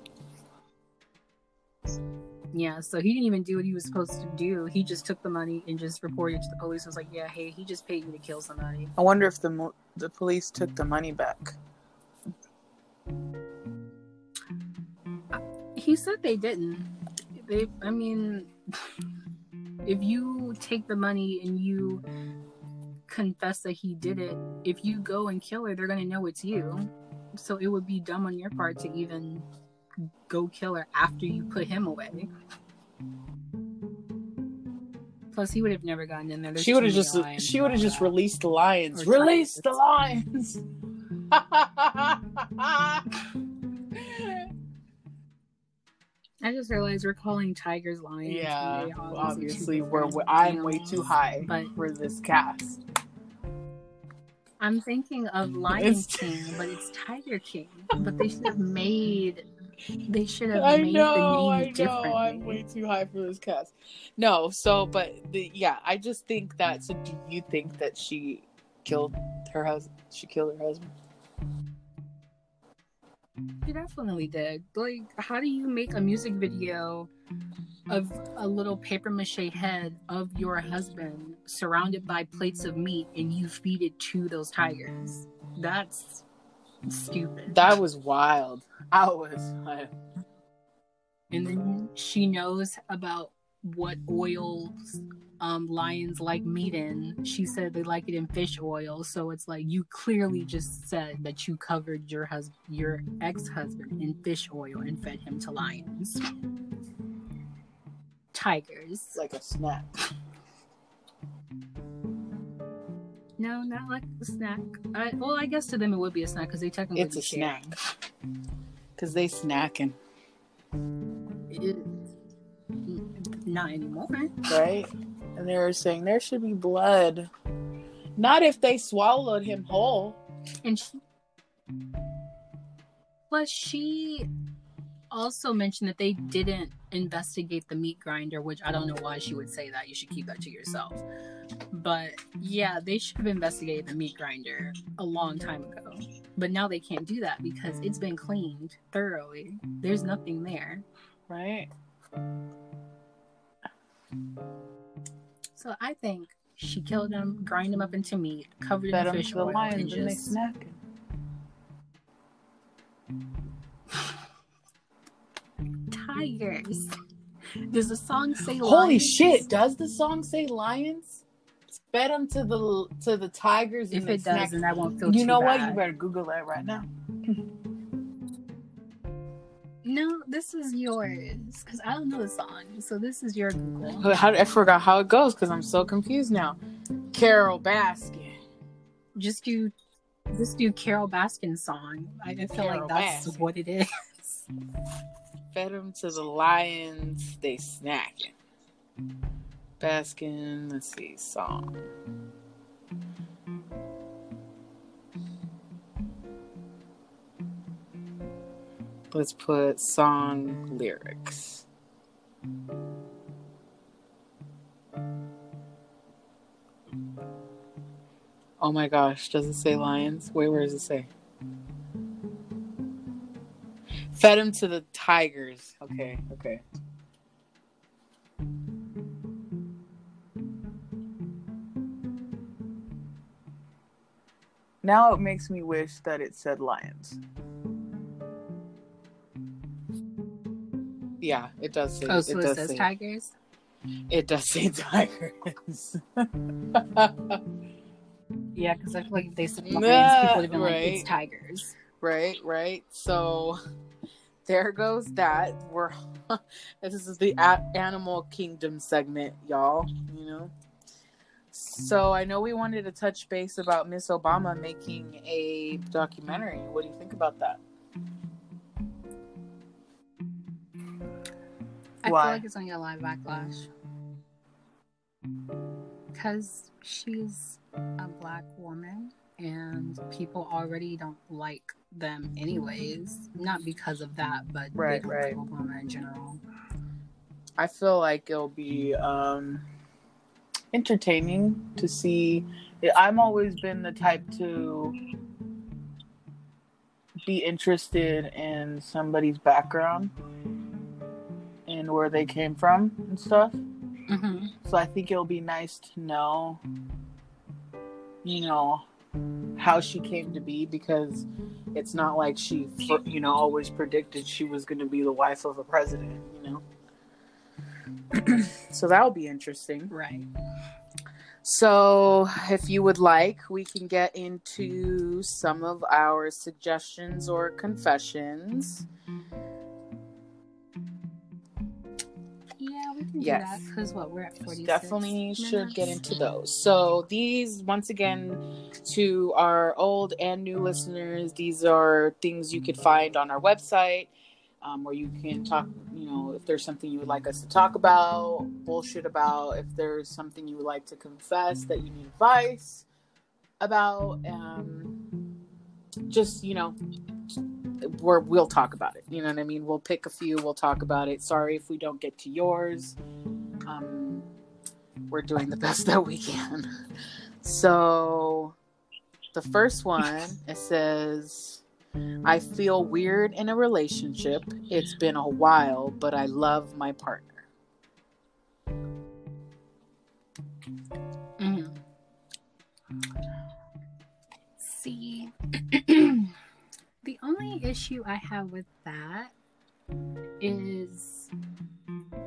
Yeah, so he didn't even do what he was supposed to do. He just took the money and just reported to the police. and Was like, yeah, hey, he just paid you to kill somebody. I wonder if the mo- the police took the money back. He said they didn't. They, I mean, if you take the money and you confess that he did it, if you go and kill her, they're gonna know it's you. So it would be dumb on your part to even go kill her after you put him away. Plus, he would have never gotten in there. There's she would have just uh, lions she would have just that. released the lions. Or Release the lions. I just realized we're calling tigers lions. yeah, obviously we're I'm way too high But for this cast. I'm thinking of Lion King, but it's Tiger King. But they should have made. They should have I made know, the name I know. I'm way too high for this cast. No, so but the, yeah, I just think that. So, do you think that she killed her husband? She killed her husband. She definitely did. Like, how do you make a music video of a little paper mache head of your husband surrounded by plates of meat and you feed it to those tigers? That's stupid. That was wild. I was. I, and then she knows about what oils um, lions like meat in. She said they like it in fish oil. So it's like you clearly just said that you covered your husband, your ex-husband, in fish oil and fed him to lions, tigers. like a snack. No, not like a snack. I, well, I guess to them it would be a snack because they technically It's a snack. Cause they snacking, not anymore. right? And they were saying there should be blood. Not if they swallowed him whole. And she, plus, she also mentioned that they didn't investigate the meat grinder, which I don't know why she would say that. You should keep that to yourself. But yeah, they should have investigated the meat grinder a long time ago. But now they can't do that because it's been cleaned thoroughly. There's nothing there. Right? So I think she killed him, grind him up into meat, covered Fed in fish oil, and lions and they just. Tigers. Does the song say Holy lions? shit! Does the song say lions? Fed them to the to the tigers. If it does, then I won't feel you know what? You better Google that right now. No, this is yours because I don't know the song. So this is your Google. How, I forgot how it goes because I'm so confused now. Carole Baskin. Just do, just do Carole Baskin song. I I feel Carole like that's Baskin. what it is. Fed them to the lions. They snacking. Baskin, let's see, song. Let's put song lyrics. Oh my gosh, does it say lions? Wait, where does it say? Fed him to the tigers. Okay, okay. Now it makes me wish that it said lions. Yeah, it does say. Oh, it so it, does says say, tigers. It does say tigers. Yeah, because I feel like if they said lions, Yeah, people would have been like, "It's tigers." right, right. So there goes that. We're this is the animal kingdom segment, y'all. You know. So I know we wanted to touch base about Miss Obama making a documentary. What do you think about that? I Why? feel like it's gonna get a lot of backlash because she's a black woman and people already don't like them anyways. Not because of that, but Right, right. like Obama in general. I feel like it'll be um, entertaining to see. I'm always been the type to be interested in somebody's background and where they came from and stuff. Mm-hmm. So I think it'll be nice to know, you know, how she came to be because it's not like she, you know, always predicted she was going to be the wife of a president, you know. so that'll be interesting. Right. So, if you would like, we can get into some of our suggestions or confessions. Yeah, Yes. that because what we're at forty. Definitely should get into those. So, these, once again, to our old and new listeners, these are things you could find on our website. Um, where you can talk, you know, if there's something you would like us to talk about, bullshit about, if there's something you would like to confess that you need advice about, um, just, you know, we're, we'll talk about it. You know what I mean? We'll pick a few, we'll talk about it. Sorry if we don't get to yours. Um, we're doing the best that we can. So, the first one, it says, I feel weird in a relationship. It's been a while, but I love my partner. hmm See, the only issue I have with that is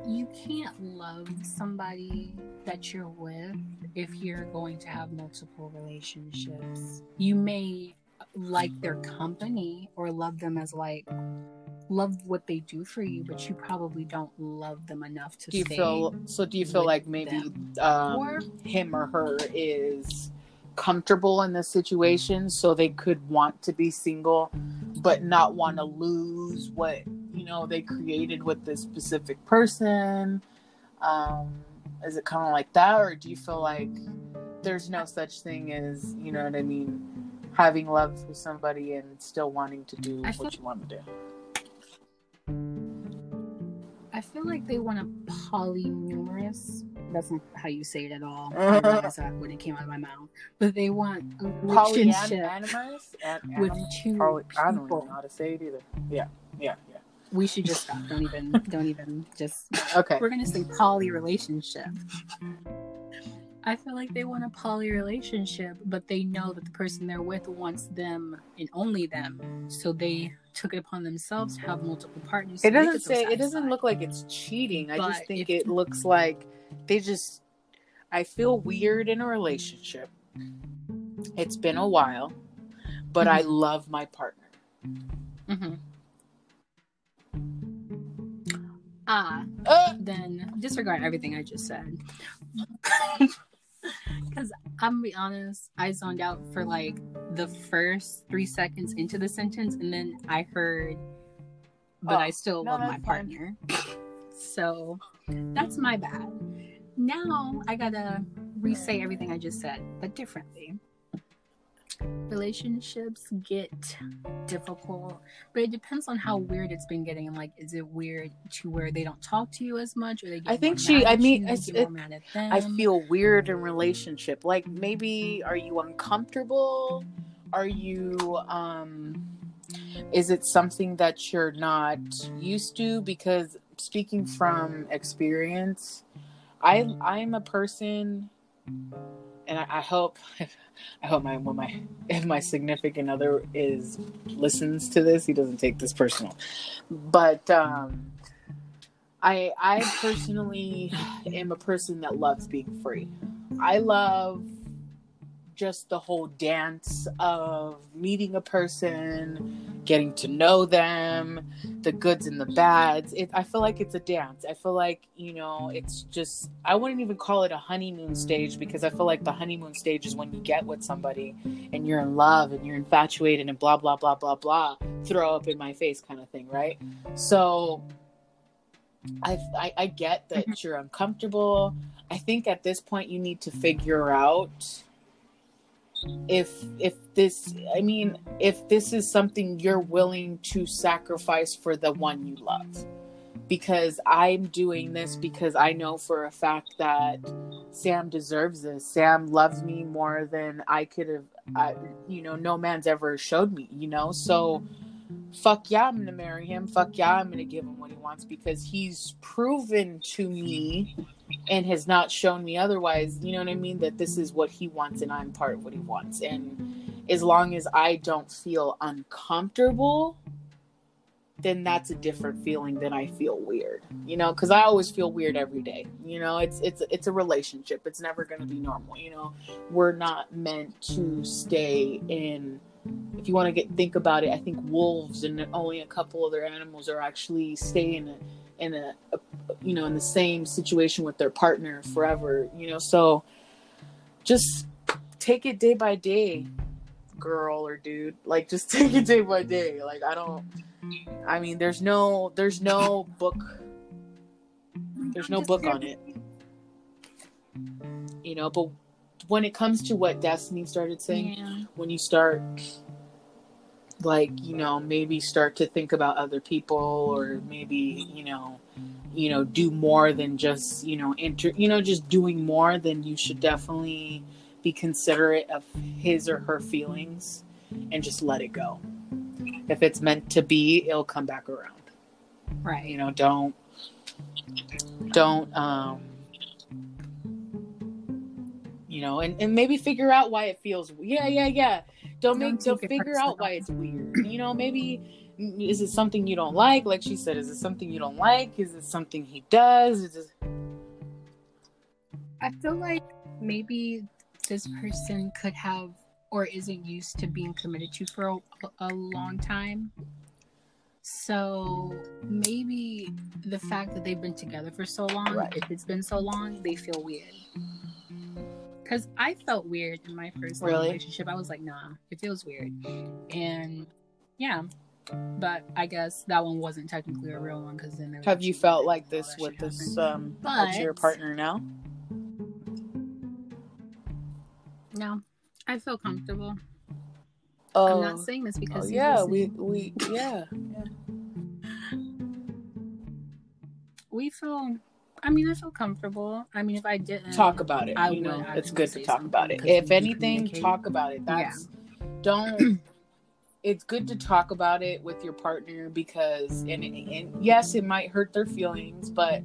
you can't love somebody that you're with if you're going to have multiple relationships. You may like their company or love them as like love what they do for you, but you probably don't love them enough to Do you stay. feel so? Do you feel like maybe um, Or- him or her is comfortable in this situation, so they could want to be single, but not want to lose what you know they created with this specific person? Um, is it kind of like that, or do you feel like there's no such thing as you know what I mean? Having love for somebody and still wanting to do I what feel- you want to do. I feel like they want a polynumerous. That's not how you say it at all. I realized that when it came out of my mouth. But they want a relationship Polyamorous? An- with two Poly- I don't even know how to say it either. Yeah, yeah, yeah. We should just stop. Don't even. Don't even. Just. Okay. We're gonna say poly relationship. I feel like they want a poly relationship, but they know that the person they're with wants them and only them, so they took it upon themselves to have multiple partners. It doesn't say. It doesn't look like it's cheating. I just think it looks like they just. I feel weird in a relationship. It's been a while, but I love my partner. Mhm. Ah, Uh, then disregard everything I just said. Because I'm gonna be honest, I zoned out for like the first three seconds into the sentence, and then I heard, but Oh, I still no, love my partner. so that's my bad. now I gotta re-say everything I just said, but differently. Relationships get difficult, but it depends on how weird it's been getting. Like, is it weird to where they don't talk to you as much, or they? Get I think she. I mean, it's- it- mad at them. I feel weird in relationship. Like maybe are you uncomfortable? Are you um is it something that you're not used to because speaking from experience, I I'm a person and I, I hope I hope my when my if my significant other is listens to this, he doesn't take this personal. But um I I personally am a person that loves being free. I love just the whole dance of meeting a person, getting to know them, the goods and the bads. It, I feel like it's a dance. I feel like, you know, it's just, I wouldn't even call it a honeymoon stage because I feel like the honeymoon stage is when you get with somebody and you're in love and you're infatuated and blah, blah, blah, blah, blah, throw up in my face kind of thing, right? So I, I, I get that mm-hmm. you're uncomfortable. I think at this point you need to figure out if if this I mean if this is something you're willing to sacrifice for the one you love. Because I'm doing this because I know for a fact that Sam deserves this. Sam loves me more than I could have I, you know no man's ever showed me, you know? So fuck yeah, I'm gonna marry him. Fuck yeah, I'm gonna give him what he wants because he's proven to me and has not shown me otherwise, you know what I mean, that this is what he wants and I'm part of what he wants. And as long as I don't feel uncomfortable, then that's a different feeling than I feel weird. You know, cuz I always feel weird every day. You know, it's it's it's a relationship. It's never going to be normal, you know. We're not meant to stay in if you want to get think about it, I think wolves and only a couple other animals are actually stay in a in a, a you know in the same situation with their partner forever. You know, so just take it day by day, girl or dude. Like just take it day by day. Like I don't. I mean, there's no there's no book. There's no book on it. You know, but when it comes to what Destiny started saying, Yeah. when you start like you know maybe start to think about other people or maybe you know you know do more than just you know enter you know just doing more then you should definitely be considerate of his or her feelings and just let it go if it's meant to be it'll come back around Right. you know don't don't um you know and, and maybe figure out why it feels yeah yeah yeah don't make Don't don't figure out why it's weird you know maybe mm, is it something you don't like like she said is it something you don't like is it something he does is it I feel like maybe this person could have or isn't used to being committed to for a, a long time. So maybe the fact that they've been together for so long, Right. if it's been so long, they feel weird. Because I felt weird in my first Really? relationship. I was like, nah, it feels weird. And yeah, but I guess that one wasn't technically a real one because then there was have you felt like this with this um with your partner now No, I feel comfortable. oh I'm not saying this oh, because he's yeah we we yeah yeah we feel. I mean, I feel comfortable. I mean, if I didn't talk about it I you know? it's good to talk about it. if anything talk about it. Yeah. don't it's good to talk about it with your partner because and, and yes it might hurt their feelings but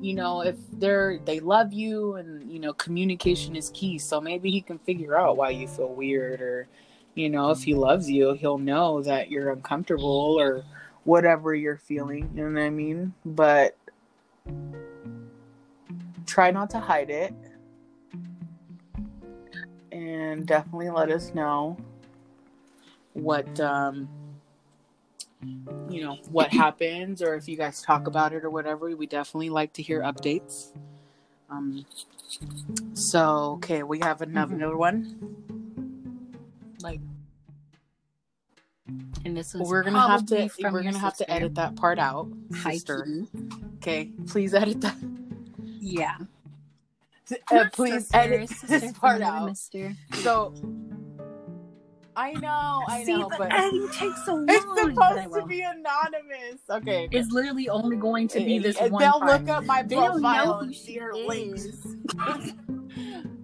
you know if they're they love you and you know communication is key so maybe he can figure out why you feel weird or you know if he loves you he'll know that you're uncomfortable or whatever you're feeling you know what i mean? But try not to hide it. And definitely let us know what um you know what happens or if you guys talk about it or whatever. We definitely like to hear updates. Um so okay we have another, another one. Like and this is we're gonna have to we're gonna have to edit that part out sister. key. okay please edit that Yeah. uh, please Sister, edit sister this part another out. Mister. So I know, I See, know, the but editing takes so long. it's supposed to be anonymous. Okay. It's literally only going to be this And one. They'll part. look up my They don't know profile who and she see her links.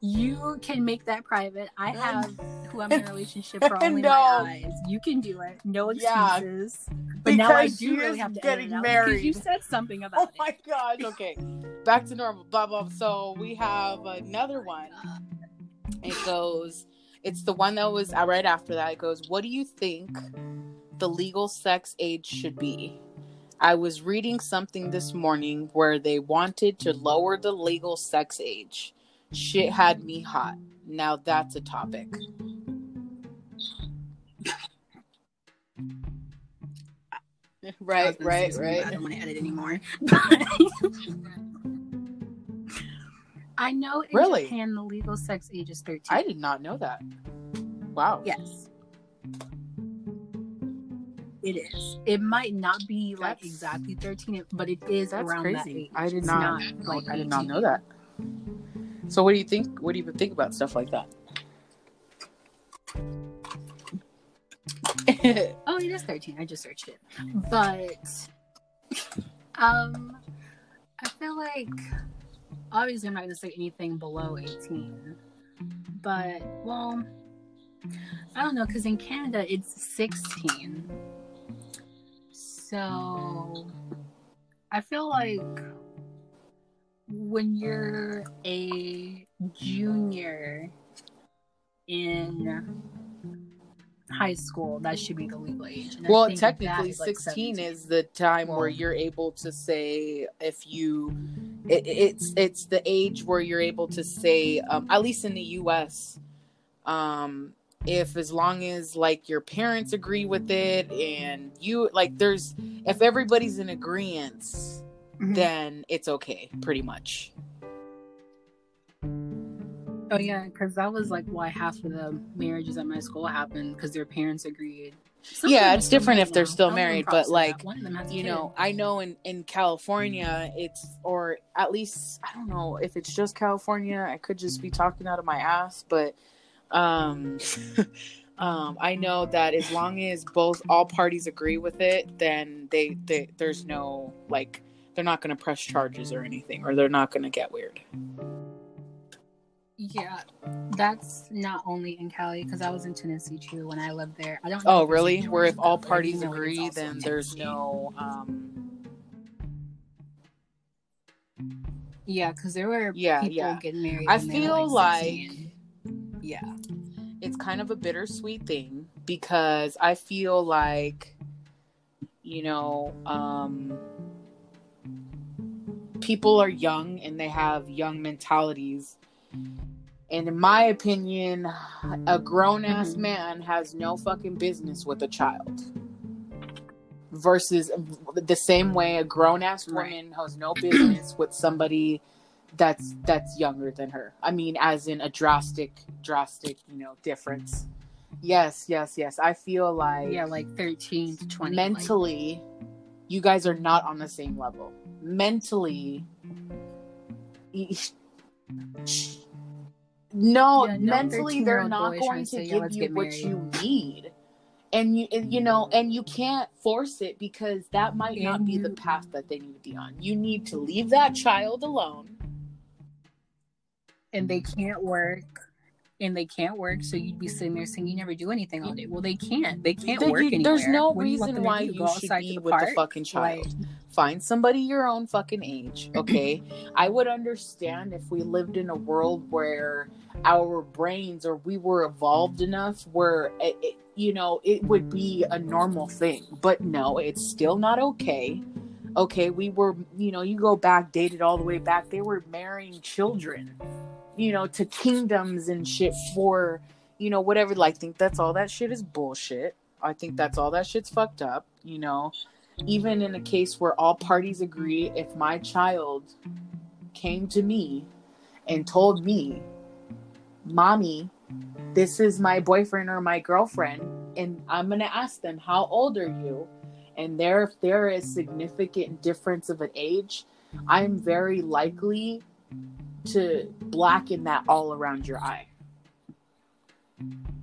You can make that private. I have who I'm in a relationship for only No. my eyes. You can do it. No excuses. Yeah. But now I do really have to getting it married. because you said something about. It. Oh my gosh. Okay. Back to normal. Blah blah. So we have another one. It goes. It's the one that was uh, right after that. It goes. What do you think the legal sex age should be? I was reading something this morning where they wanted to lower the legal sex age. Shit had me hot. Now that's a topic. right, Right, right, say something, but I don't want to edit anymore. I know in Really? Japan the legal sex age is 13. I did not know that. Wow. Yes. It is. It might not be like exactly 13, but it is That's around that crazy. age. I did It's not. like I did not know that. So what do you think? What do you think about stuff like that? Oh, it is 13. I just searched it. But um I feel like obviously I'm not gonna say anything below 18. But well I don't know, because in Canada it's 16. So I feel like when you're a junior in high school, that should be the legal age. And well, technically, is, like, 16 17. is the time where you're able to say if you. It, it's it's the age where you're able to say, um, at least in the U.S. Um, if as long as like your parents agree with it and you like, there's if everybody's in agreement, Mhm. then it's okay, pretty much. Oh yeah, because that was like why half of the marriages at my school happened because their parents agreed. Some Yeah, it's different if they're now. still I'll give them married, but, like, one of them has you know i know in in california it's or at least i don't know if it's just california i could just be talking out of my ass but um um i know that as long as both all parties agree with it then they, they there's no like they're not going to press charges or anything or they're not going to get weird Yeah, that's not only in Cali because I was in Tennessee too when I lived there. I don't. know oh if it's in really where if all but I do parties is agree then there's no um Yeah, because there were Yeah, people yeah. getting married. I when they were, feel like, like- yeah, it's kind of a bittersweet thing because I feel like, you know, um, people are young and they have young mentalities. And in my opinion, a grown ass Mhm. man has no fucking business with a child. Versus the same way a grown ass woman has no business with somebody that's that's younger than her. I mean, as in a drastic, drastic, you know, difference. Yes, yes, yes. I feel like yeah, like thirteen to twenty. like- mentally, you guys are not on the same level. Mentally, no, Yeah, no mentally they're not going to to give you what you need. And you, and, you know, and you can't force it because that might not be the path that they need to be on. You need to leave that child alone. and they can't work and they can't work so you'd be sitting there saying you never do anything all day. Well they can't. They can't They- work you- anywhere. there's no What do you reason why you Go should outside be to with the fucking child. Like, find somebody your own fucking age okay? I would understand if we lived in a world where our brains or we were evolved enough where it, it, you know it would be a normal thing. But no it's still not okay okay? We were you know you go back dated all the way back they were marrying children you know to kingdoms and shit for you know whatever. Like think that's all that shit is bullshit. I think mm-hmm. that's all that shit's fucked up you know? Even in a case where all parties agree, if my child came to me and told me, Mommy, this is my boyfriend or my girlfriend, and I'm gonna ask them, How old are you? And there if there is significant difference of an age, I'm very likely to blacken that all around your eye.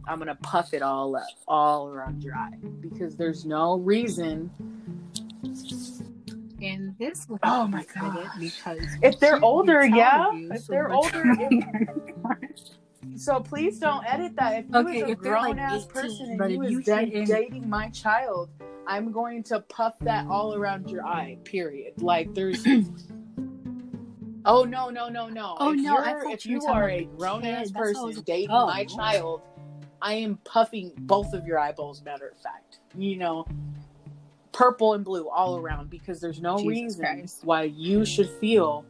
I'm gonna puff it all up, all around your eye, because there's no reason. And this will Oh my God. because If they're older, yeah. If so they're older, So please don't edit that. If you Okay, was a they're, like, grown ass 18, person and you was da- in- dating my child, I'm going to puff that all around your eye. Period. Like there's. oh no no no no! Oh, if no, you're- if you you are a grown ass kid. That's what I was person dating oh. my child, I am puffing both of your eyeballs. Matter of fact, you know, purple and blue all around because there's no Jesus reason Christ. why you should feel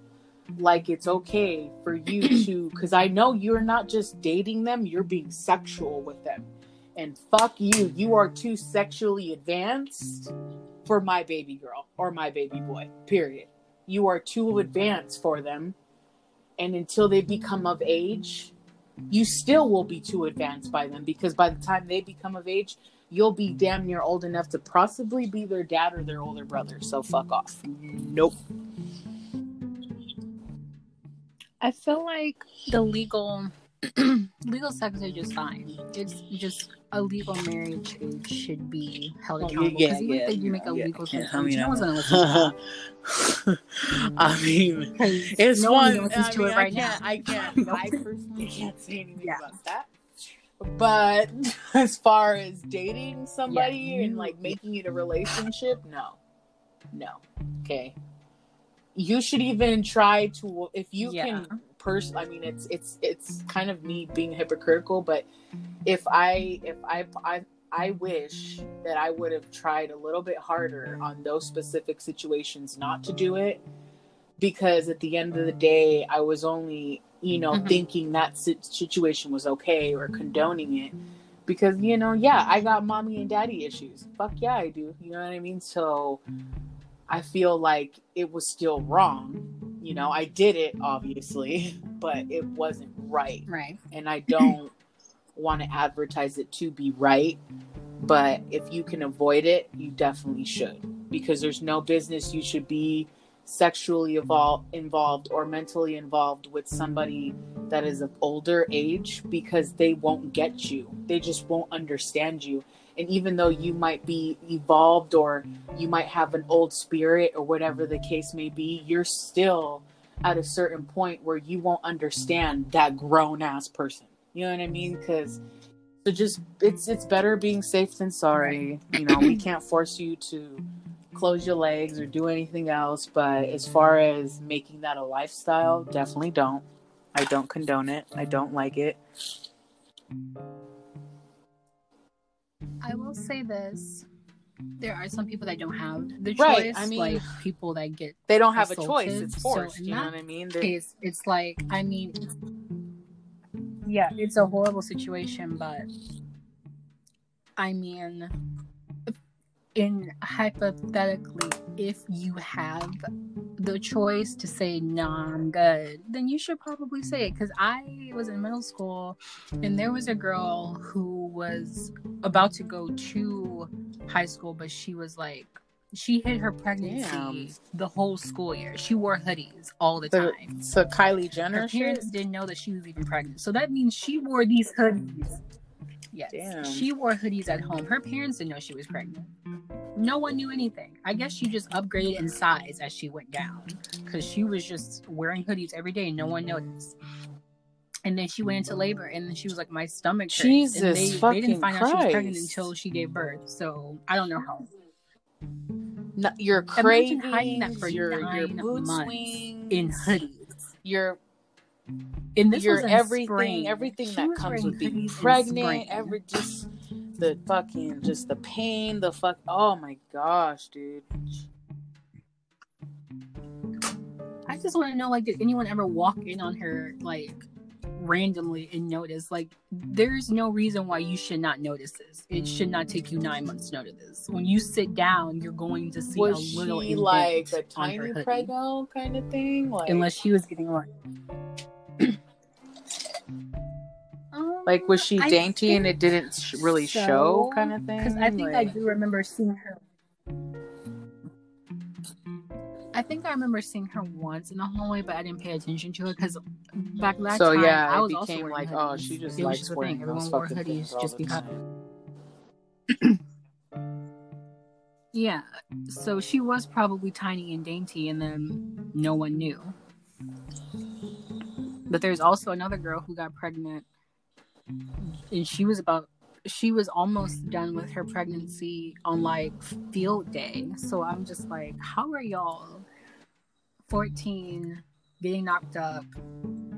like it's okay for you to because i know you're not just dating them you're being sexual with them and fuck you you are too sexually advanced for my baby girl or my baby boy period you are too advanced for them. And until they become of age you still will be too advanced by them because by the time they become of age you'll be damn near old enough to possibly be their dad or their older brother so fuck off. Nope. I feel like the legal legal sex is just fine. It's just a legal marriage age should be held Oh, accountable. yeah, Because even yeah, if they do make a yeah. legal Yeah, sex I mean, no one's gonna listen to that. I mean, it's no one. one listens I to mean, it right I can't. now. I can't. I personally can't say anything Yeah. about that. But as far as dating somebody Yeah, and like making it a relationship, no, no. Okay. You should even try to if you Yeah. can. Pers- I mean, it's it's it's kind of me being hypocritical, but if I if I I I wish that I would have tried a little bit harder on those specific situations not to do it because at the end of the day I was only, you know, Mhm. thinking that situation was okay or condoning it because you know, yeah, I got mommy and daddy issues. Fuck yeah, I do. You know what I mean? So I feel like it was still wrong. You know, I did it obviously, but it wasn't right Right. and I don't want to advertise it to be right. But if you can avoid it, you definitely should because there's no business you should be sexually evol- involved or mentally involved with somebody that is of older age because they won't get you. They just won't understand you. And even though you might be evolved or you might have an old spirit or whatever the case may be, you're still at a certain point where you won't understand that grown ass person. You know what I mean? Because so just it's it's better being safe than sorry. You know, we can't force you to close your legs or do anything else. But as far as making that a lifestyle, definitely don't. I don't condone it. I don't like it. I will say this. There are some people that don't have the choice. Right, I mean- like people that get They don't have a choice. It's forced. in you know what I mean? They're- case, it's like I mean, yeah, it's a horrible situation, but I mean, in hypothetically, if you have the choice to say no, I'm good, then you should probably say it. Because I was in middle school, and there was a girl who was about to go to high school, but she was like. She hid her pregnancy Damn. the whole school year. She wore hoodies all the the- time. So Kylie Her Jenner shit. parents didn't know that she was even pregnant. So that means she wore these hoodies. Yes. Damn. She wore hoodies at home. Her parents didn't know she was pregnant. No one knew anything. I guess she just upgraded in size as she went down because she was just wearing hoodies every day and no one noticed. And then she went into labor and then she was like, My stomach hurts. Jesus and they, they fucking didn't find out she was pregnant until she gave birth. So I don't know how. No, your Imagine cravings, hiding that for your your months swings, In hoodies. your And this your was in everything, spring. everything She that comes with being pregnant, every just the fucking just the pain, the fuck. Oh my gosh, dude. I just want to know, like, did anyone ever walk in on her, like, randomly and notice? Like, there's no reason why you should not notice this. It should not take you nine months to notice this. When you sit down, you're going to see Was a little she like a tiny prego kind of thing? Like, unless she was getting like. like was she dainty and it didn't sh- really so, show, kind of thing? Because I think I do remember seeing her. I think I remember seeing her once in the hallway, but I didn't pay attention to her because back that so time yeah, I was also wearing like, oh, she just it likes just wearing thing. Everyone wore hoodies just because. Yeah, so she was probably tiny and dainty, and then no one knew. But there's also another girl who got pregnant, she was about she was almost done with her pregnancy on like field day. So I'm just like, how are y'all 14 getting knocked up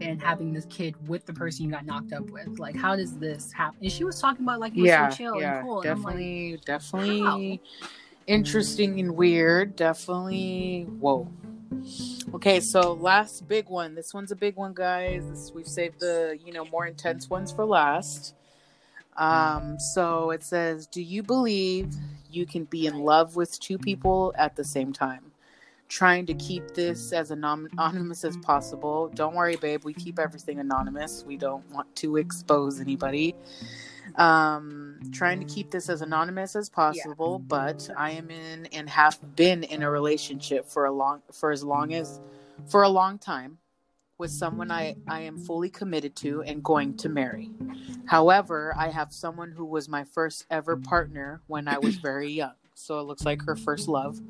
and having this kid with the person you got knocked up with? Like, how does this happen? And she was talking about like it was Yeah, so chill yeah, and cool. And like, definitely, definitely interesting and weird. Definitely, whoa. Okay, so last big one. This one's a big one, guys. This, we've saved the you know more intense ones for last. Um, so it says, "Do you believe you can be in love with two people at the same time?" Trying to keep this as anonymous as possible. Don't worry, babe. We keep everything anonymous. We don't want to expose anybody. Um, trying to keep this as anonymous as possible, but I am in and have been in a relationship for a long for as long as for a long time with someone I, I am fully committed to and going to marry. However, I have someone who was my first ever partner when I was very young. So it looks like her first love.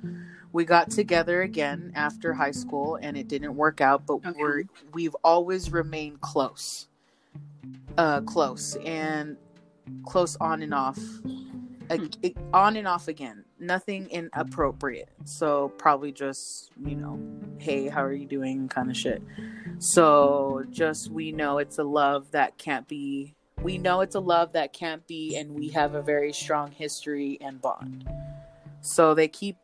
We got together again after high school and it didn't work out, but Okay. we're we've always remained close. Uh close and close on and off. Hmm. On and off again. Nothing inappropriate. So probably just, you know, hey, how are you doing kind of shit. So just we know it's a love that can't be we know it's a love that can't be and we have a very strong history and bond. So they keep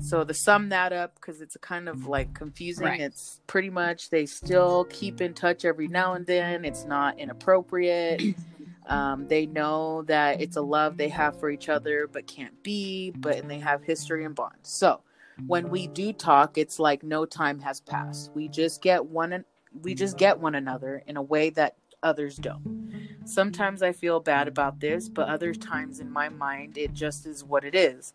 so to sum that up because it's kind of like confusing. Right. It's pretty much they still keep in touch every now and then. It's not inappropriate. Um, they know that it's a love they have for each other but can't be, but and they have history and bonds. So when we do talk, it's like no time has passed. We just get one we just get one another in a way that others don't. Sometimes I feel bad about this, but other times in my mind it just is what it is.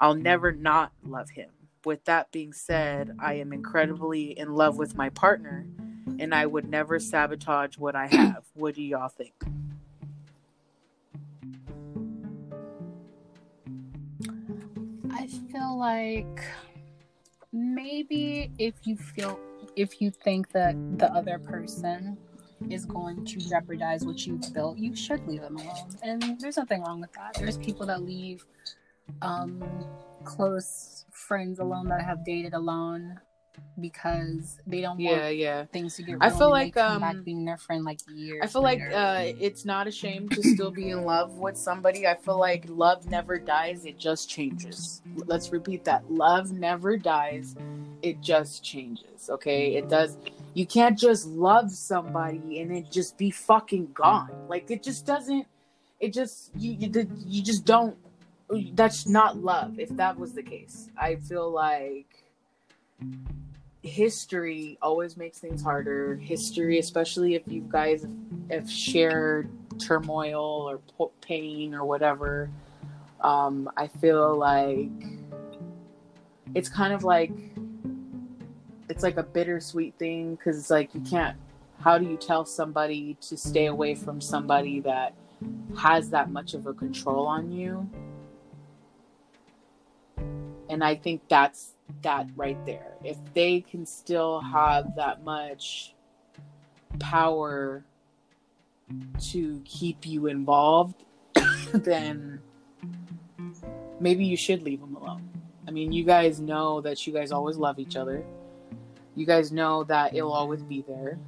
I'll never not love him. With that being said, I am incredibly in love with my partner and I would never sabotage what I have. What do y'all think? I feel like maybe if you feel if you think that the other person is going to jeopardize what you've built, you should leave them alone. And there's nothing wrong with that. There's people that leave um close friends alone that have dated alone because they don't Yeah, want yeah. things to get I feel like, um, back being their friend like years. I feel like uh, it's not a shame to still be in love with somebody. I feel like love never dies, it just changes. Let's repeat that. Love never dies, it just changes. Okay? It does. You can't just love somebody and it just be fucking gone. Like, it just doesn't. It just, you, you, you just don't. That's not love if that was the case. I feel like history always makes things harder. History, especially if you guys have shared turmoil or pain or whatever, um, I feel like it's kind of like it's like a bittersweet thing because it's like you can't. How do you tell somebody to stay away from somebody that has that much of a control on you? And I think that's that right there. If they can still have that much power to keep you involved, then maybe you should leave them alone. I mean, you guys know that you guys always love each other. You guys know that it'll always be there.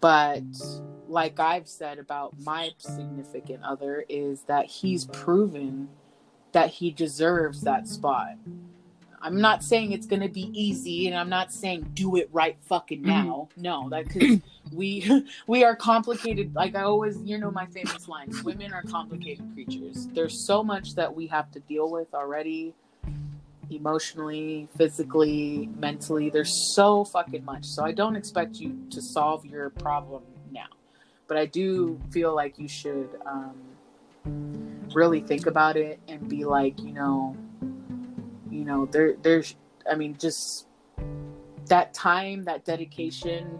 But like I've said about my significant other is that he's proven that he deserves that spot. I'm not saying it's gonna be easy, and I'm not saying do it right fucking now. No, that because we we are complicated. Like I always, you know, my famous line: women are complicated creatures. There's so much that we have to deal with already, emotionally, physically, mentally. There's so fucking much. So I don't expect you to solve your problem now, but I do feel like you should um, really think about it and be like, you know you know there there's i mean just that time, that dedication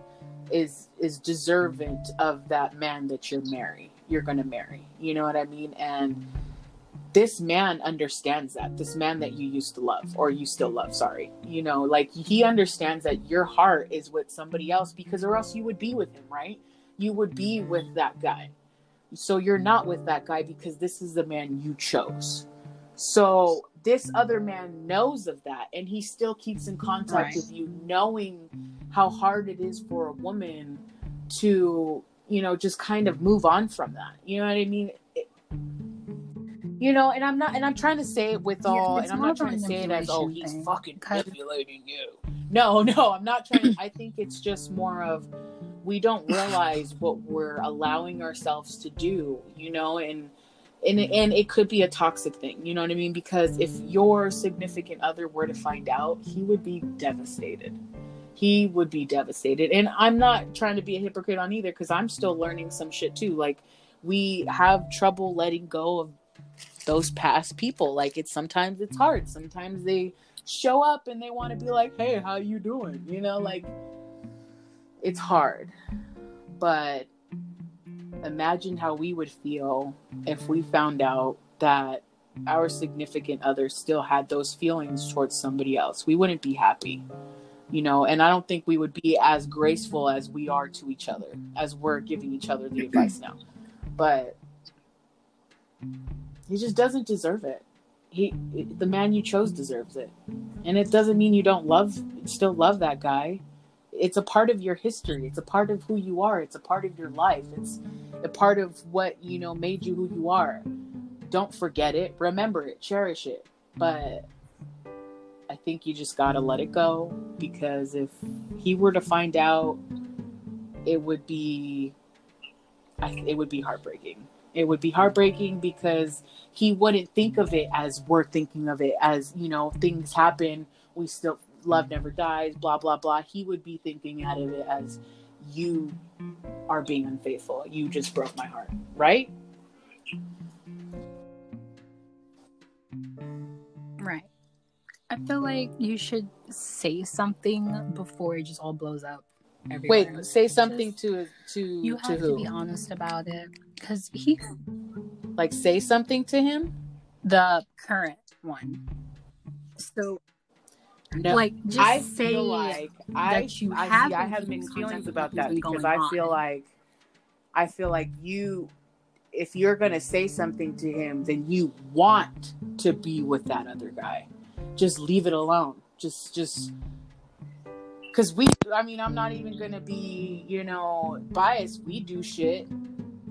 is is deserving of that man that you're marry you're gonna marry. You know what I mean? And this man understands that. This man that you used to love or you still love, sorry. You know, like he understands that your heart is with somebody else because or else you would be with him, right? You would be with that guy. So you're not with that guy because this is the man you chose. So this other man knows of that and he still keeps in contact right. with you knowing how hard it is for a woman to you know just kind of move on from that you know what i mean it, you know and i'm not and i'm trying to say it with all yeah, and i'm not trying to say it as oh he's thing. fucking manipulating you no no i'm not trying i think it's just more of we don't realize what we're allowing ourselves to do you know and and mm-hmm. and it could be a toxic thing you know what i mean? Because if mm-hmm. your significant other were to find out he would be devastated. He would be devastated. And i'm not trying to be a hypocrite on either because i'm still learning some shit too. Like we have trouble letting go of those past people. Like it's sometimes it's hard. Sometimes they show up and they want to be like hey how you doing? You know like it's hard. But imagine how we would feel if we mm-hmm. found out that our significant other still had those feelings towards somebody else. We wouldn't be happy, you know, and I don't think we would be as graceful as we are to each other as we're giving each other the advice now. But he just doesn't deserve it. He the man you chose deserves it. And it doesn't mean you don't love still love that guy it's a part of your history. It's a part of who you are. It's a part of your life. It's a part of what you know made you who you are. Don't forget it. Remember it. Cherish it. But i think you just gotta let it go because if he were to find out it would be it would be heartbreaking. It would be heartbreaking because he wouldn't think of it as we're thinking of it as you know things happen we still love never dies, blah blah blah. He would be thinking out of it as you are being unfaithful. You just broke my heart, right? Right. I feel like you should say something before it just all blows up. Everywhere. Wait, say something just, to to you have to, to be honest about it because he like say something to him. The current one. So no, like just I say feel like I, you I, have I have mixed feelings about that because I feel on. like I feel like you if you're gonna say something to him, then you want to be with that other guy. Just leave it alone. Just just because we I mean I'm not even gonna be, you know, biased. We do shit,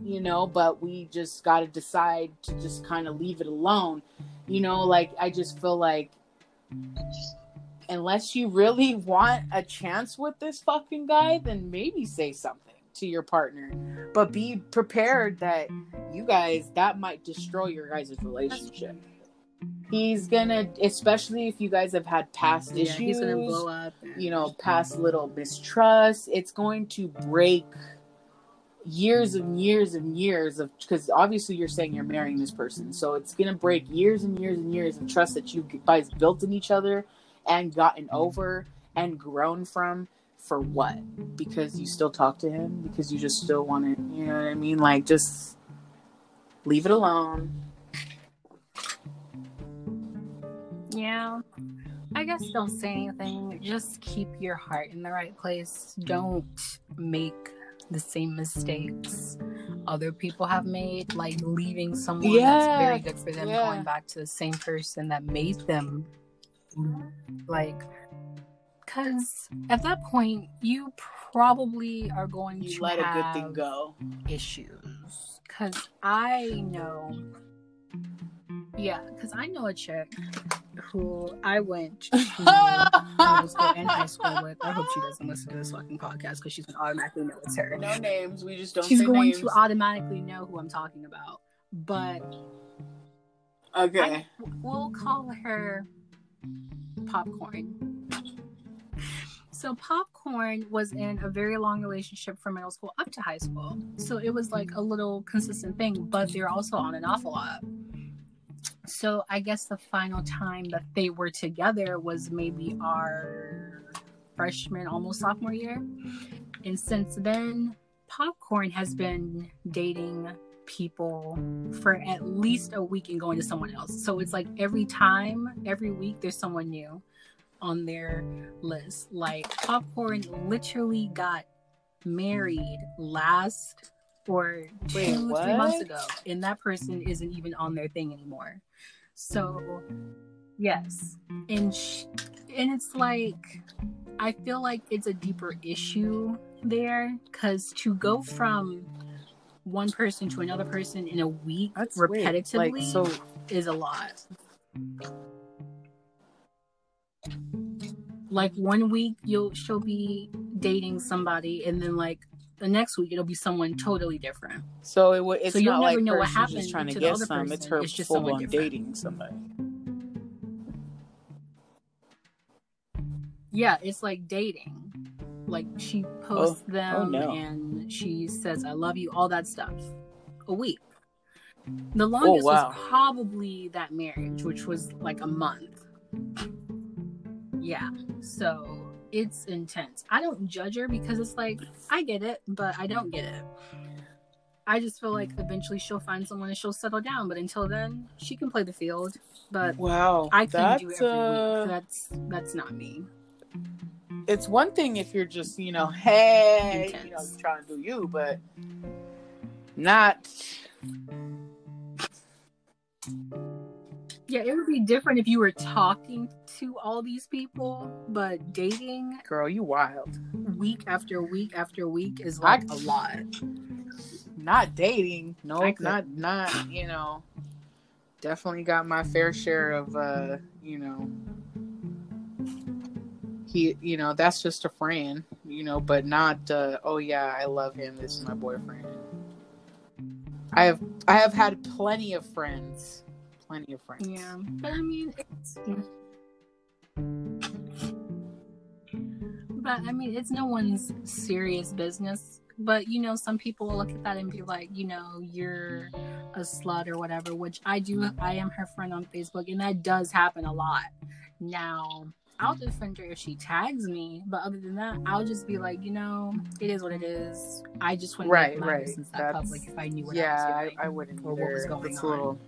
you know, but we just gotta decide to just kind of leave it alone. You know, like I just feel like unless you really want a chance with this fucking guy, then maybe say something to your partner. But be prepared that you guys that might destroy your guys' relationship. He's gonna, especially if you guys have had past yeah, issues, he's gonna blow up. You know, past little mistrust. It's going to break years and years and years of because obviously you're saying you're marrying this person, so it's gonna break years and years and years of trust that you guys built in each other and gotten mm-hmm. over and grown from for what? Because you still talk to him? Because you just still want to, you know what I mean? Like, just leave it alone. Yeah. I guess don't say anything. Just keep your heart in the right place. Don't make the same mistakes other people have made, like leaving someone yeah. that's very good for them, yeah. going back to the same person that made them like, because at that point, you probably are going you to let a good thing go. Issues. Because I know, yeah, because I know a chick who I went to middle school and high school with. I hope she doesn't listen to this fucking podcast because she's gonna automatically know it's her. No names. We just don't. She's going names. to automatically know who I'm talking about. But okay, I, we'll call her Popcorn. So Popcorn was in a very long relationship from middle school up to high school. So it was like a little consistent thing, but they're also on and off a lot. So I guess the final time that they were together was maybe our freshman, almost sophomore year. And since then, Popcorn has been dating people for at least a week and going to someone else. So it's like every time, every week, there's someone new on their list. Like Popcorn literally got married last or two, Wait, three months ago, and that person isn't even on their thing anymore. So, yes, and sh- and it's like I feel like it's a deeper issue there because to go from one person to another person in a week That's repetitively Like so is a lot. Like one week you'll she'll be dating somebody and then like the next week it'll be someone totally different. so it w- it's So you'll not never like know what she's happened trying to to the get some. It's her It's just full on different. dating somebody. Yeah, it's like dating. Like she posts them oh, no. and she says I love you, all that stuff. A week. The longest Oh, wow. was probably that marriage, which was like a month. Yeah. So it's intense. I don't judge her because it's like I get it, but I don't get it. I just feel like eventually she'll find someone and she'll settle down. But until then, she can play the field. But Wow, I can't do it every uh, week. That's that's not me. It's one thing if you're just you know, hey, you know, Intense. trying to do you, but not. Yeah, it would be different if you were talking to all these people, but dating Girl, you wild. week after week after week is like a lot. Not dating. No, I could- not not. You know, definitely got my fair share of. uh You know, he. You know, that's just a friend. You know, but not. uh Oh yeah, I love him. This is my boyfriend. I have I have had plenty of friends. Plenty of friends. Yeah, but I mean, it's. But I mean, it's no one's serious business. But you know, some people will look at that and be like, you know, you're a slut or whatever. Which I do. I am her friend on Facebook, and that does happen a lot. Now, I'll defend her if she tags me, but other than that, I'll just be like, you know, it is what it is. I just wouldn't Right, make right. business that That's- public if I knew what yeah, I I, was doing. I wouldn't or what was going it's a on. little,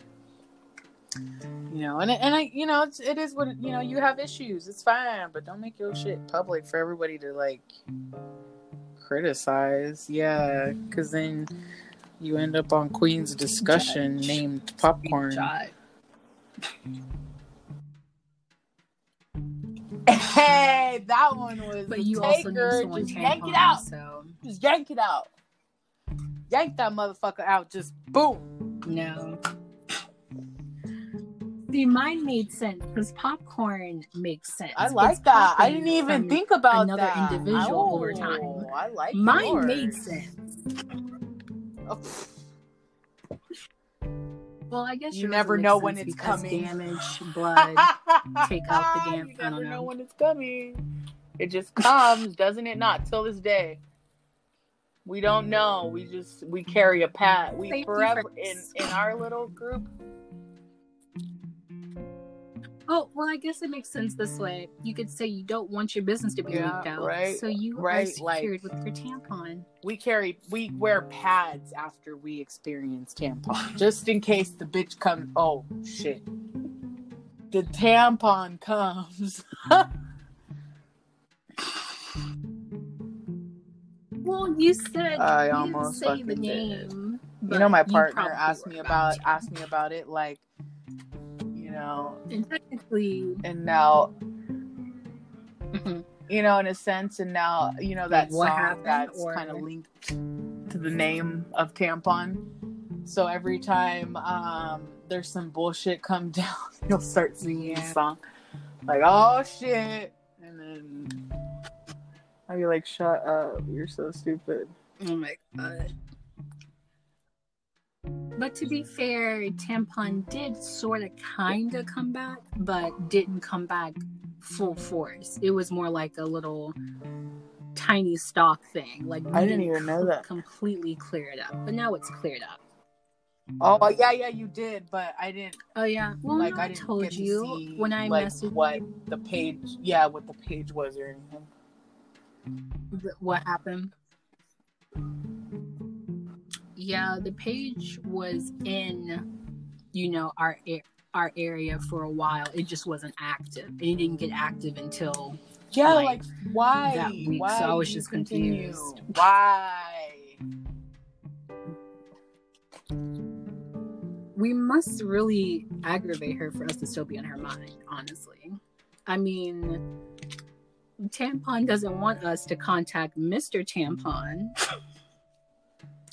you know, and and I, you know, it's it is what you know. You have issues, it's fine, but don't make your shit public for everybody to like criticize. Yeah, because then you end up on Queens Discussion Judge. named popcorn. Hey, that one was. But a you also knew someone Just yank it out. so Just yank it out. Yank that motherfucker out. Just boom. no. See, mine made sense because popcorn makes sense. I like It's that. I didn't even think about another that. individual oh, over Oh, time. I like Mine yours. made sense. Oh, Well, I guess You never know when it's coming. Damage, blood. take out the damn- You never know. when it's coming. It just comes, doesn't it? Not till this day. We don't know. We just we carry a pat. We Safety forever in in our little group. Oh, well, I guess it makes sense this way. You could say you don't want your business to be Yeah, leaked out, right, so you right, are secured like- with your tampon. We carry we wear pads after we experience tampon, just in case the bitch comes. Oh shit! The tampon comes. Well, you said I you almost didn't say the fucking did. name. you know, my partner asked me about asked me about it, like, know, And technically, and now mhm, you know, in a sense, and now you know that What song happened, that's or- kind of linked to the name of tampon. So every time um, there's some bullshit come down, you'll start singing the song, like "Oh shit," and then I'll be like, "Shut up! You're so stupid." oh my god. But to be fair, tampon did sort of kind of come back, but didn't come back full force. It was more like a little tiny stock thing. Like I didn't even know that. completely cleared up, but now it's cleared up. Oh uh, yeah, yeah, you did, but I didn't. Oh yeah, well, like no, I I told to you when I like messaged what you. the page, yeah, what the page was or anything. what happened? Yeah, the page was in, you know, our our area for a while. It just wasn't active. It didn't get active until yeah, like, like why? That week. Why so I was just continue? confused. Why? We must really aggravate her for us to still be on her mind, honestly. I mean, Tampon doesn't want us to contact Mr. Tampon.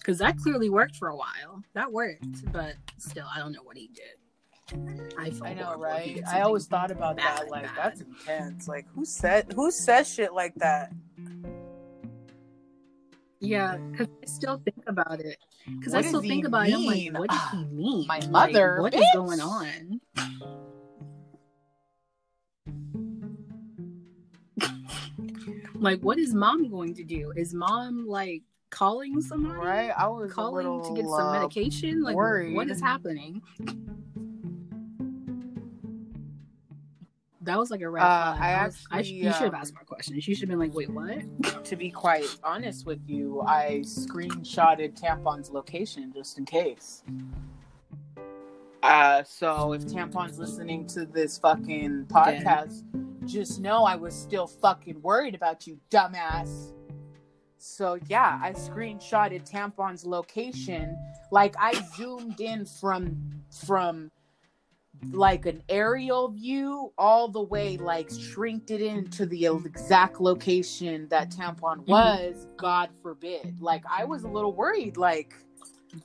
Because that clearly worked for a while. That worked, but still, I don't know what he did. I, I know, right? I always thought about bad, that. Like, bad. that's intense. Like, who said who says shit like that? Yeah, because I still think about it. Because I still think about mean? it. I'm like, what does he ah, mean? My mother. Like, what bitch? is going on? like, what is mom going to do? Is mom like calling somebody? Right. I was calling to get some uh, medication. Like, worried. what is happening? That was like a red uh, I, I was, actually, I, you should have um, asked more questions. You should have been like, "Wait, what?" To be quite honest with you, I screenshotted Tampon's location just in case. Uh, so if Tampon's listening to this fucking podcast, just know I was still fucking worried about you, dumbass. So yeah, I screenshotted Tampon's location. Like I zoomed in from from like an aerial view all the way like shrinked it into the exact location that tampon mm-hmm. was mm-hmm. god forbid like i was a little worried like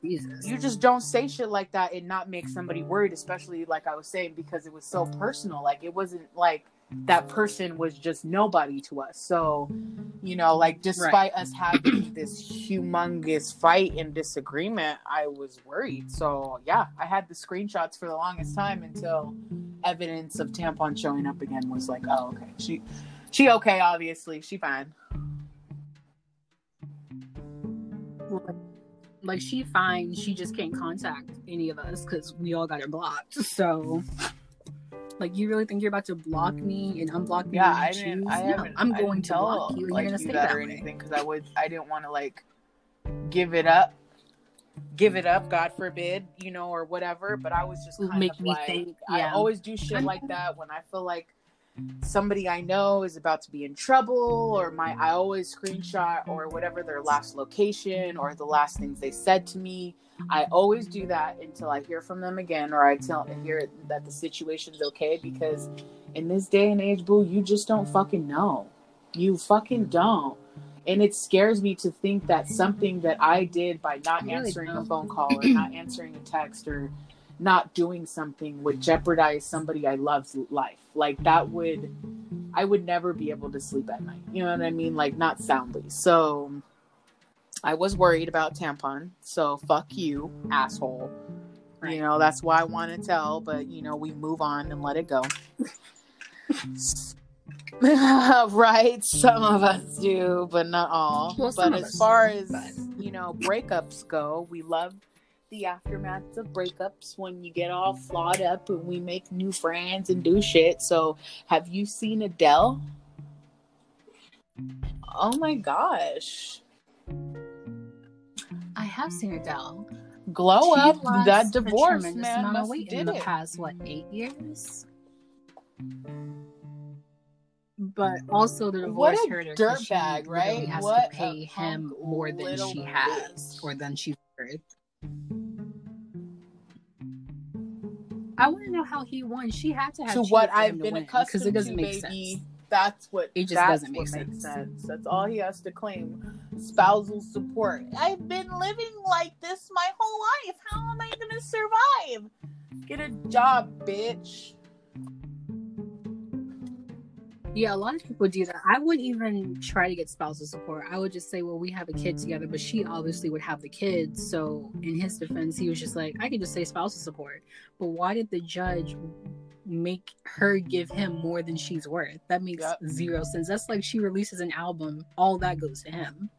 Jesus. you just don't say shit like that and not make somebody worried especially like i was saying because it was so personal like it wasn't like that person was just nobody to us. So, you know, like despite right. us having this humongous fight and disagreement, I was worried. So, yeah, I had the screenshots for the longest time until evidence of tampon showing up again was like, oh, okay. She she okay, obviously. She fine. Like she fine, she just can't contact any of us because we all got her blocked. So like, you really think you're about to block me and mm. unblock me? Yeah, I didn't. I no, I'm going to block you, like, you're gonna stay that, that or anything because I would. I didn't want to like give it up, give it up. God forbid, you know, or whatever. But I was just kind make of me like, think. Yeah. I always do shit like that when I feel like somebody I know is about to be in trouble, or my I always screenshot or whatever their last location or the last things they said to me I always do that until I hear from them again or I tell hear that the situation's okay because in this day and age, boo, you just don't fucking know. You fucking mm. don't. And it scares me to think that something that I did by not answering a phone call or not answering a text or not doing something would jeopardize somebody I love's life. Like that would I would never be able to sleep at night. You know what I mean? Like not soundly. So I was worried about tampon, so fuck you, asshole. Right. You know, that's why I want to tell, but you know, we move on and let it go. right, some of us do, but not all. Well, but as far do, as but... you know, breakups go, we love the aftermaths of breakups when you get all flawed up and we make new friends and do shit. So, have you seen Adele? Oh my gosh have mm-hmm. seen Adele. Glow she up that divorce, man. Amount of weight in the past what eight years. But also the divorce hurt her. Dirtbag, right? Has what to pay him more than she has, bitch. or than she's worth. I want to know how he won. She had to have to what I've been accustomed because it doesn't to, make baby. sense that's what it just doesn't make sense. sense. That's all he has to claim. Spousal support. I've been living like this my whole life. How am I gonna survive? Get a job, bitch. Yeah, a lot of people do that. I wouldn't even try to get spousal support. I would just say, well, we have a kid together, but she obviously would have the kids. So, in his defense, he was just like, I can just say spousal support. But why did the judge make her give him more than she's worth. That makes yep. zero sense. That's like she releases an album, all that goes to him.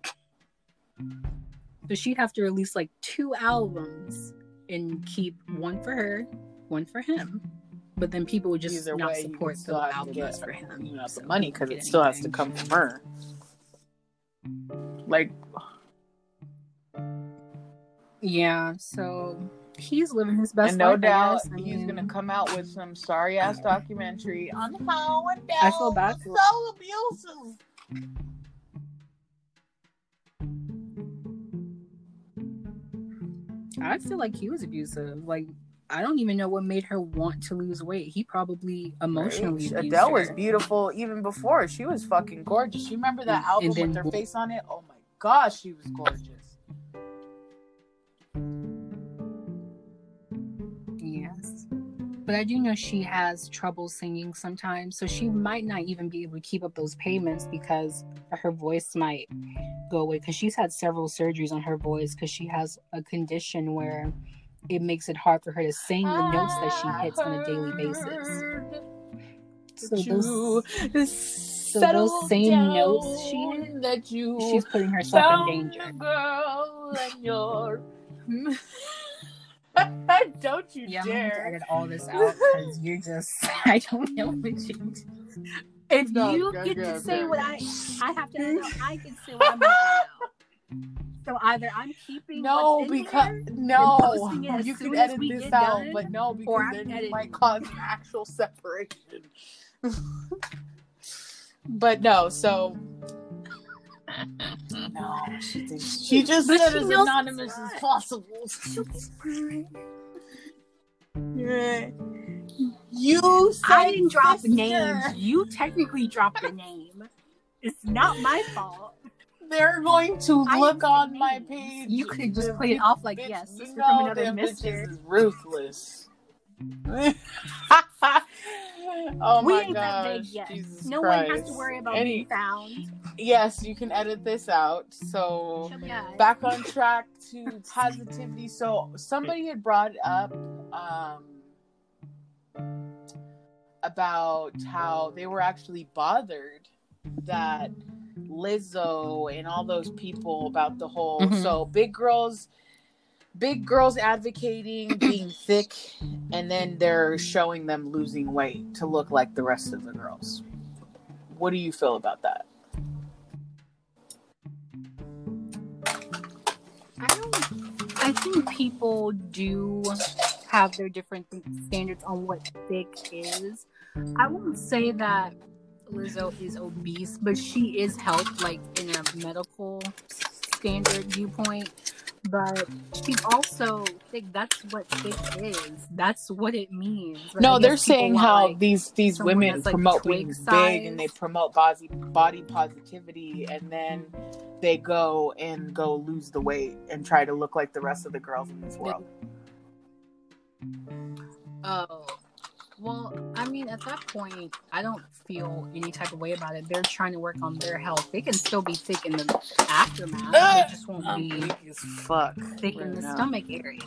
So she'd have to release like two albums and keep one for her, one for him. But then people would just Either not way, support the album get, for him. You know, so the money because it still anything. has to come from her. Like, Yeah, so he's living his best and no life. Doubt. I he's gonna come out with some sorry ass documentary on how and I feel bad for- so abusive. I feel like he was abusive. Like I don't even know what made her want to lose weight. He probably emotionally Right? abused Adele her. was beautiful even before. She was fucking gorgeous. You remember that album with her face on it? Oh my gosh, she was gorgeous. But I do know she has trouble singing sometimes, so she might not even be able to keep up those payments because her voice might go away. Because she's had several surgeries on her voice because she has a condition where it makes it hard for her to sing the notes that she hits on a daily basis. So those, so those same notes she that you she's putting herself in danger. don't you Yeah, I'm gonna have to dare edit all this out because you're just I don't know what you do. If No, you go, get go, to say go. what I I have to out, I can say what I'm now. So either I'm keeping no because no you as edit this out done, but no because then it might cause an actual separation but no so no she thinks she just said she as anonymous as possible Yeah. You said I didn't drop sister. names. You technically dropped the name. It's not my fault. They're going to I look didn't on my page. You could just play it off like, yes, you sister from another them mister. bitches is ruthless. oh we my ain't that big gosh, yet. Jesus no Christ. one has to worry about Any- being found. Yes, you can edit this out. So back on track to positivity. So somebody had brought up um, about how they were actually bothered that Lizzo and all those people about the whole Mhm. so big girls big girls advocating being thick and then they're showing them losing weight to look like the rest of the girls. What do you feel about that? I don't. I think people do have their different standards on what thick is. I won't say that Lizzo is obese, but she is helped, like in a medical standard viewpoint. But she's also thick. That's what thick is. That's what it means. No, they're saying how like, these these women like, promote twig being big and they promote body body positivity, and then they go and go lose the weight and try to look like the rest of the girls in this world. Oh, well, I mean, at that point, I don't feel any type of way about it. They're trying to work on their health. They can still be thick in the aftermath. Ah! They just won't I'm be weak as fuck. thick in the now. stomach area.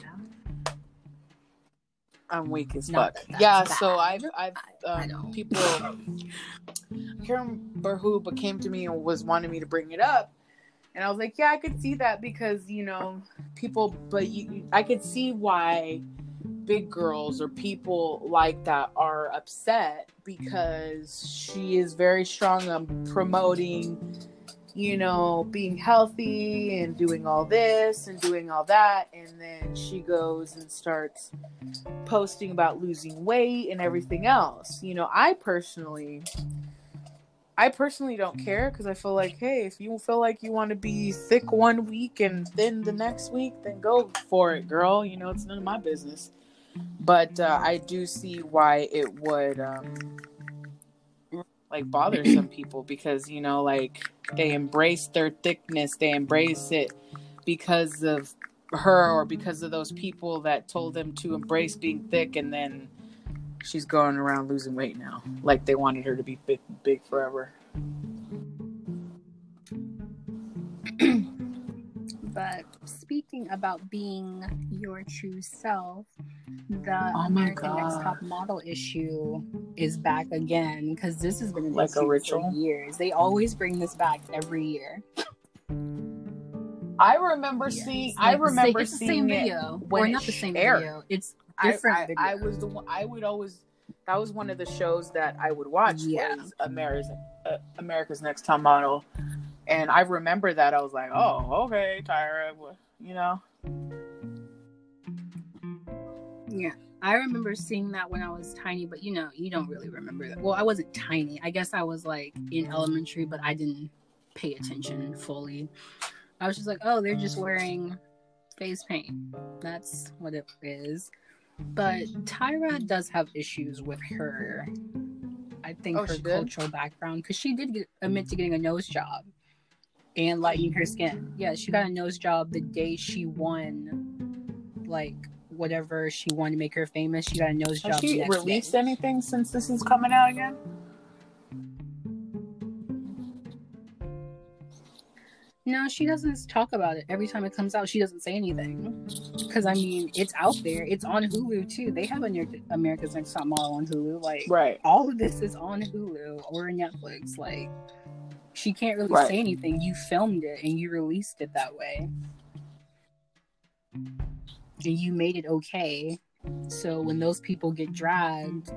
I'm weak as Not fuck. that Yeah, bad. so I've I've I um, know. people. I can't remember who, but came to me and was wanting me to bring it up, and I was like, yeah, I could see that because you know people, but you, I could see why big girls or people like that are upset because she is very strong on promoting you know being healthy and doing all this and doing all that. And then she goes and starts posting about losing weight and everything else. You know i personally i personally don't care because i feel like hey if you feel like you want to be thick one week and thin the next week then go for it girl. You know it's none of my business but uh, I do see why it would um, like bother some people because you know like they embrace their thickness, they embrace it because of her or because of those people that told them to embrace being thick, and then she's going around losing weight now, like they wanted her to be big, big forever. But speaking about being your true self, the Oh my American Next Top Model issue is back again because this has been Like a ritual? for years. They always bring this back every year. I remember Yes. seeing. Like I remember it's the seeing same it video, when or not the same aired. video. It's different. I, video. I was the one. I would always. That was one of the shows that I would watch. Yeah. Was America's uh, America's Next Top Model, And I remember that I was like, oh, mm-hmm. okay, Tyra, you know. Yeah. I remember seeing that when I was tiny, but you know, you don't really remember that. Well, I wasn't tiny. I guess I was like in elementary, but I didn't pay attention fully. I was just like, oh, they're just wearing face paint. That's what it is. But Tyra does have issues with her, I think, Oh, her she did? cultural background because she did get, admit to getting a nose job and lightening her skin. Yeah, she got a nose job the day she won, like whatever she wanted to make her famous. She got a nose Has job. the she released day. anything since this is coming out again? No, she doesn't talk about it. Every time it comes out, she doesn't say anything. Because I mean, it's out there. It's on Hulu too. They have Amer- America's Next Top Model on Hulu. Like Right. all of this is on Hulu or Netflix. Like she can't really Right. say anything. You filmed it and you released it that way, and you made it okay. So when those people get dragged,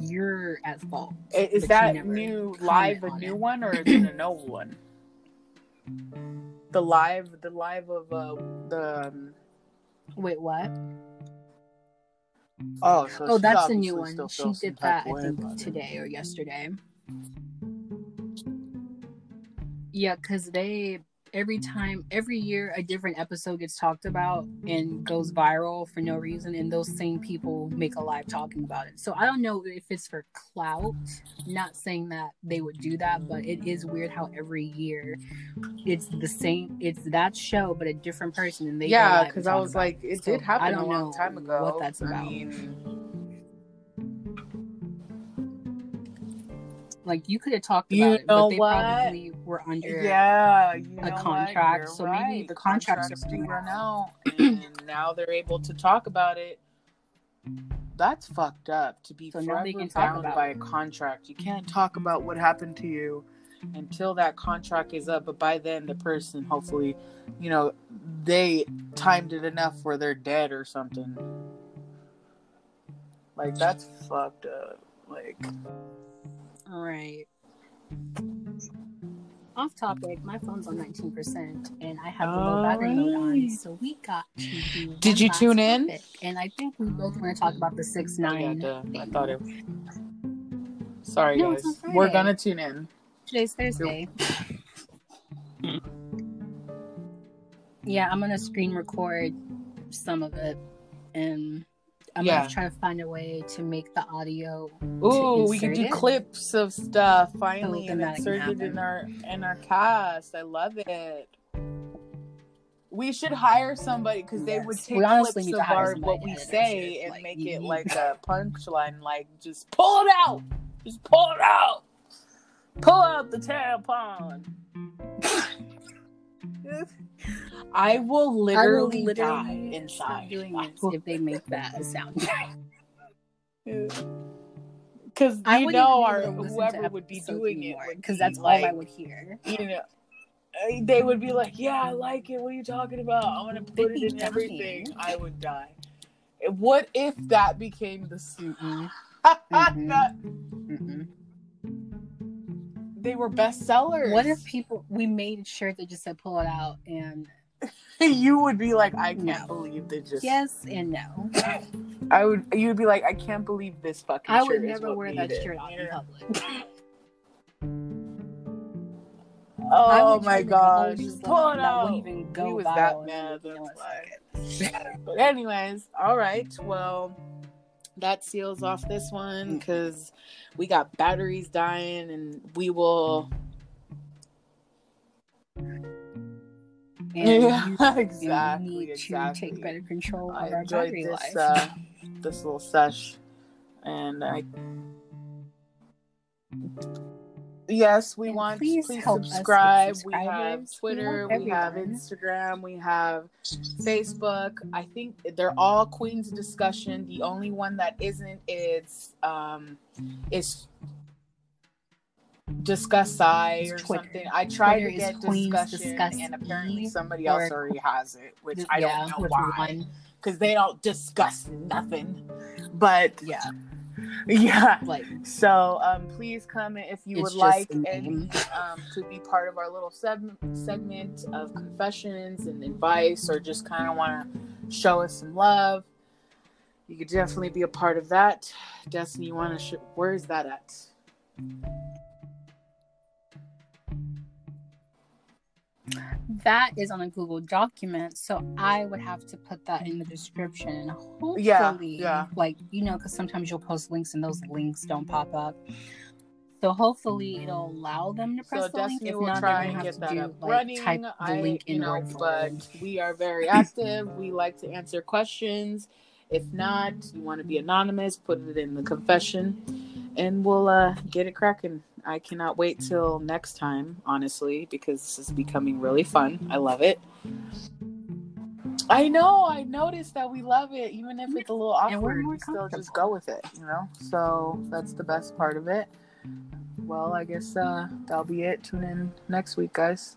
you're at fault. Is that new live a new it. one or is it an old one? The live, the live of uh, the. Um, Wait, what? oh, so Oh, that's a new one. She did that, I think, today or yesterday. Yeah, because they every time, every year, a different episode gets talked about and goes viral for no reason, and those same people make a live talking about it. So I don't know if it's for clout. Not saying that they would do that, but it is weird how every year it's the same. It's that show, but a different person, and they yeah, because I was like, it So, did happen I a long know time ago. what that's I about. mean, Like you could have talked You about it, know but they what? probably were under. yeah, you know a contract, so maybe the contracts contracts are run out, and now they're able to talk about it. That's fucked up to be So forever bound by it. a contract. You can't talk about what happened to you until that contract is up. But by then, the person, hopefully, you know, they timed it enough where they're dead or something. Like that's fucked up. Like right. Off topic. My phone's on nineteen percent, and I have the low battery mode on. So we got to do. Did you last tune in? topic, And I think we both want to talk about the six nine. I, got the- I thought it. Sorry, No, it's guys. on We're Friday. gonna tune in. Today's Thursday. yeah, I'm gonna screen record some of it, and I'm Yeah. gonna try to find a way to make the audio. Ooh, we can do it? clips of stuff finally and insert it in our in our cast. I love it. We should hire somebody because they would Yes. take clips of our what we say and Like, make it need- like a punchline. Like just pull it out, just pull it out, pull out the tampon. I will literally, I will die inside. doing this if they make that a sound. Because I you know, our be able to listen whoever would be doing anymore, it because be that's like, all I would hear. you know, they would be like, "Yeah, I like it. What are you talking about? I'm gonna put They'd it in everything." I would die. What if that became the? suit? Mm-mm, That- mm-mm. They were bestsellers. What if people we made a shirt that just said "pull it out" and you would be like, "I can't No. believe they just." yes and no? I would. You'd be like, "I can't believe this fucking." I shirt would is never what wear made that shirt out in public. Oh my trim it gosh! always Just so pull it that out. wouldn't even go we was that and mad. That's why. but anyways, all right. Well, that seals off this Mm. one because we got batteries dying, and we will. And yeah, you- exactly. we need exactly. to take better control of I our enjoyed battery this life. uh, this little sesh, and I. Yes, we And want please please, subscribe. We have subscribers. We Twitter, we have. Instagram, we have Facebook. I think they're all Queens Discussion. The only one that isn't is um is discuss I or Twitter. something. I tried Twitter to get discussion, Discuss and apparently somebody else already has it, which Th- I yeah, don't know why because they don't discuss nothing. But Yeah. Yeah. Like So um, please comment if you would like and, um, to be part of our little segment segment of confessions and advice, or just kind of want to show us some love. You could definitely be a part of that. Destiny, you want to? Sh- where is that at? That is on a Google document, so I would have to put that in the description. Hopefully, Yeah, yeah. like you know, because sometimes you'll post links and those links don't pop up. So hopefully it'll allow them to press So the link. If will not, try and get have that to do up like running. type the I, link in you know, but we are very active. we like to answer questions. If not, you want to be anonymous, put it in the confession, and we'll uh, get it cracking. I cannot wait till next time, honestly, because this is becoming really fun. I love it. I know. I noticed that we love it, even if it's a little awkward. more We still just go with it, you know. So that's the best part of it. Well, I guess uh, that'll be it. Tune in next week, guys.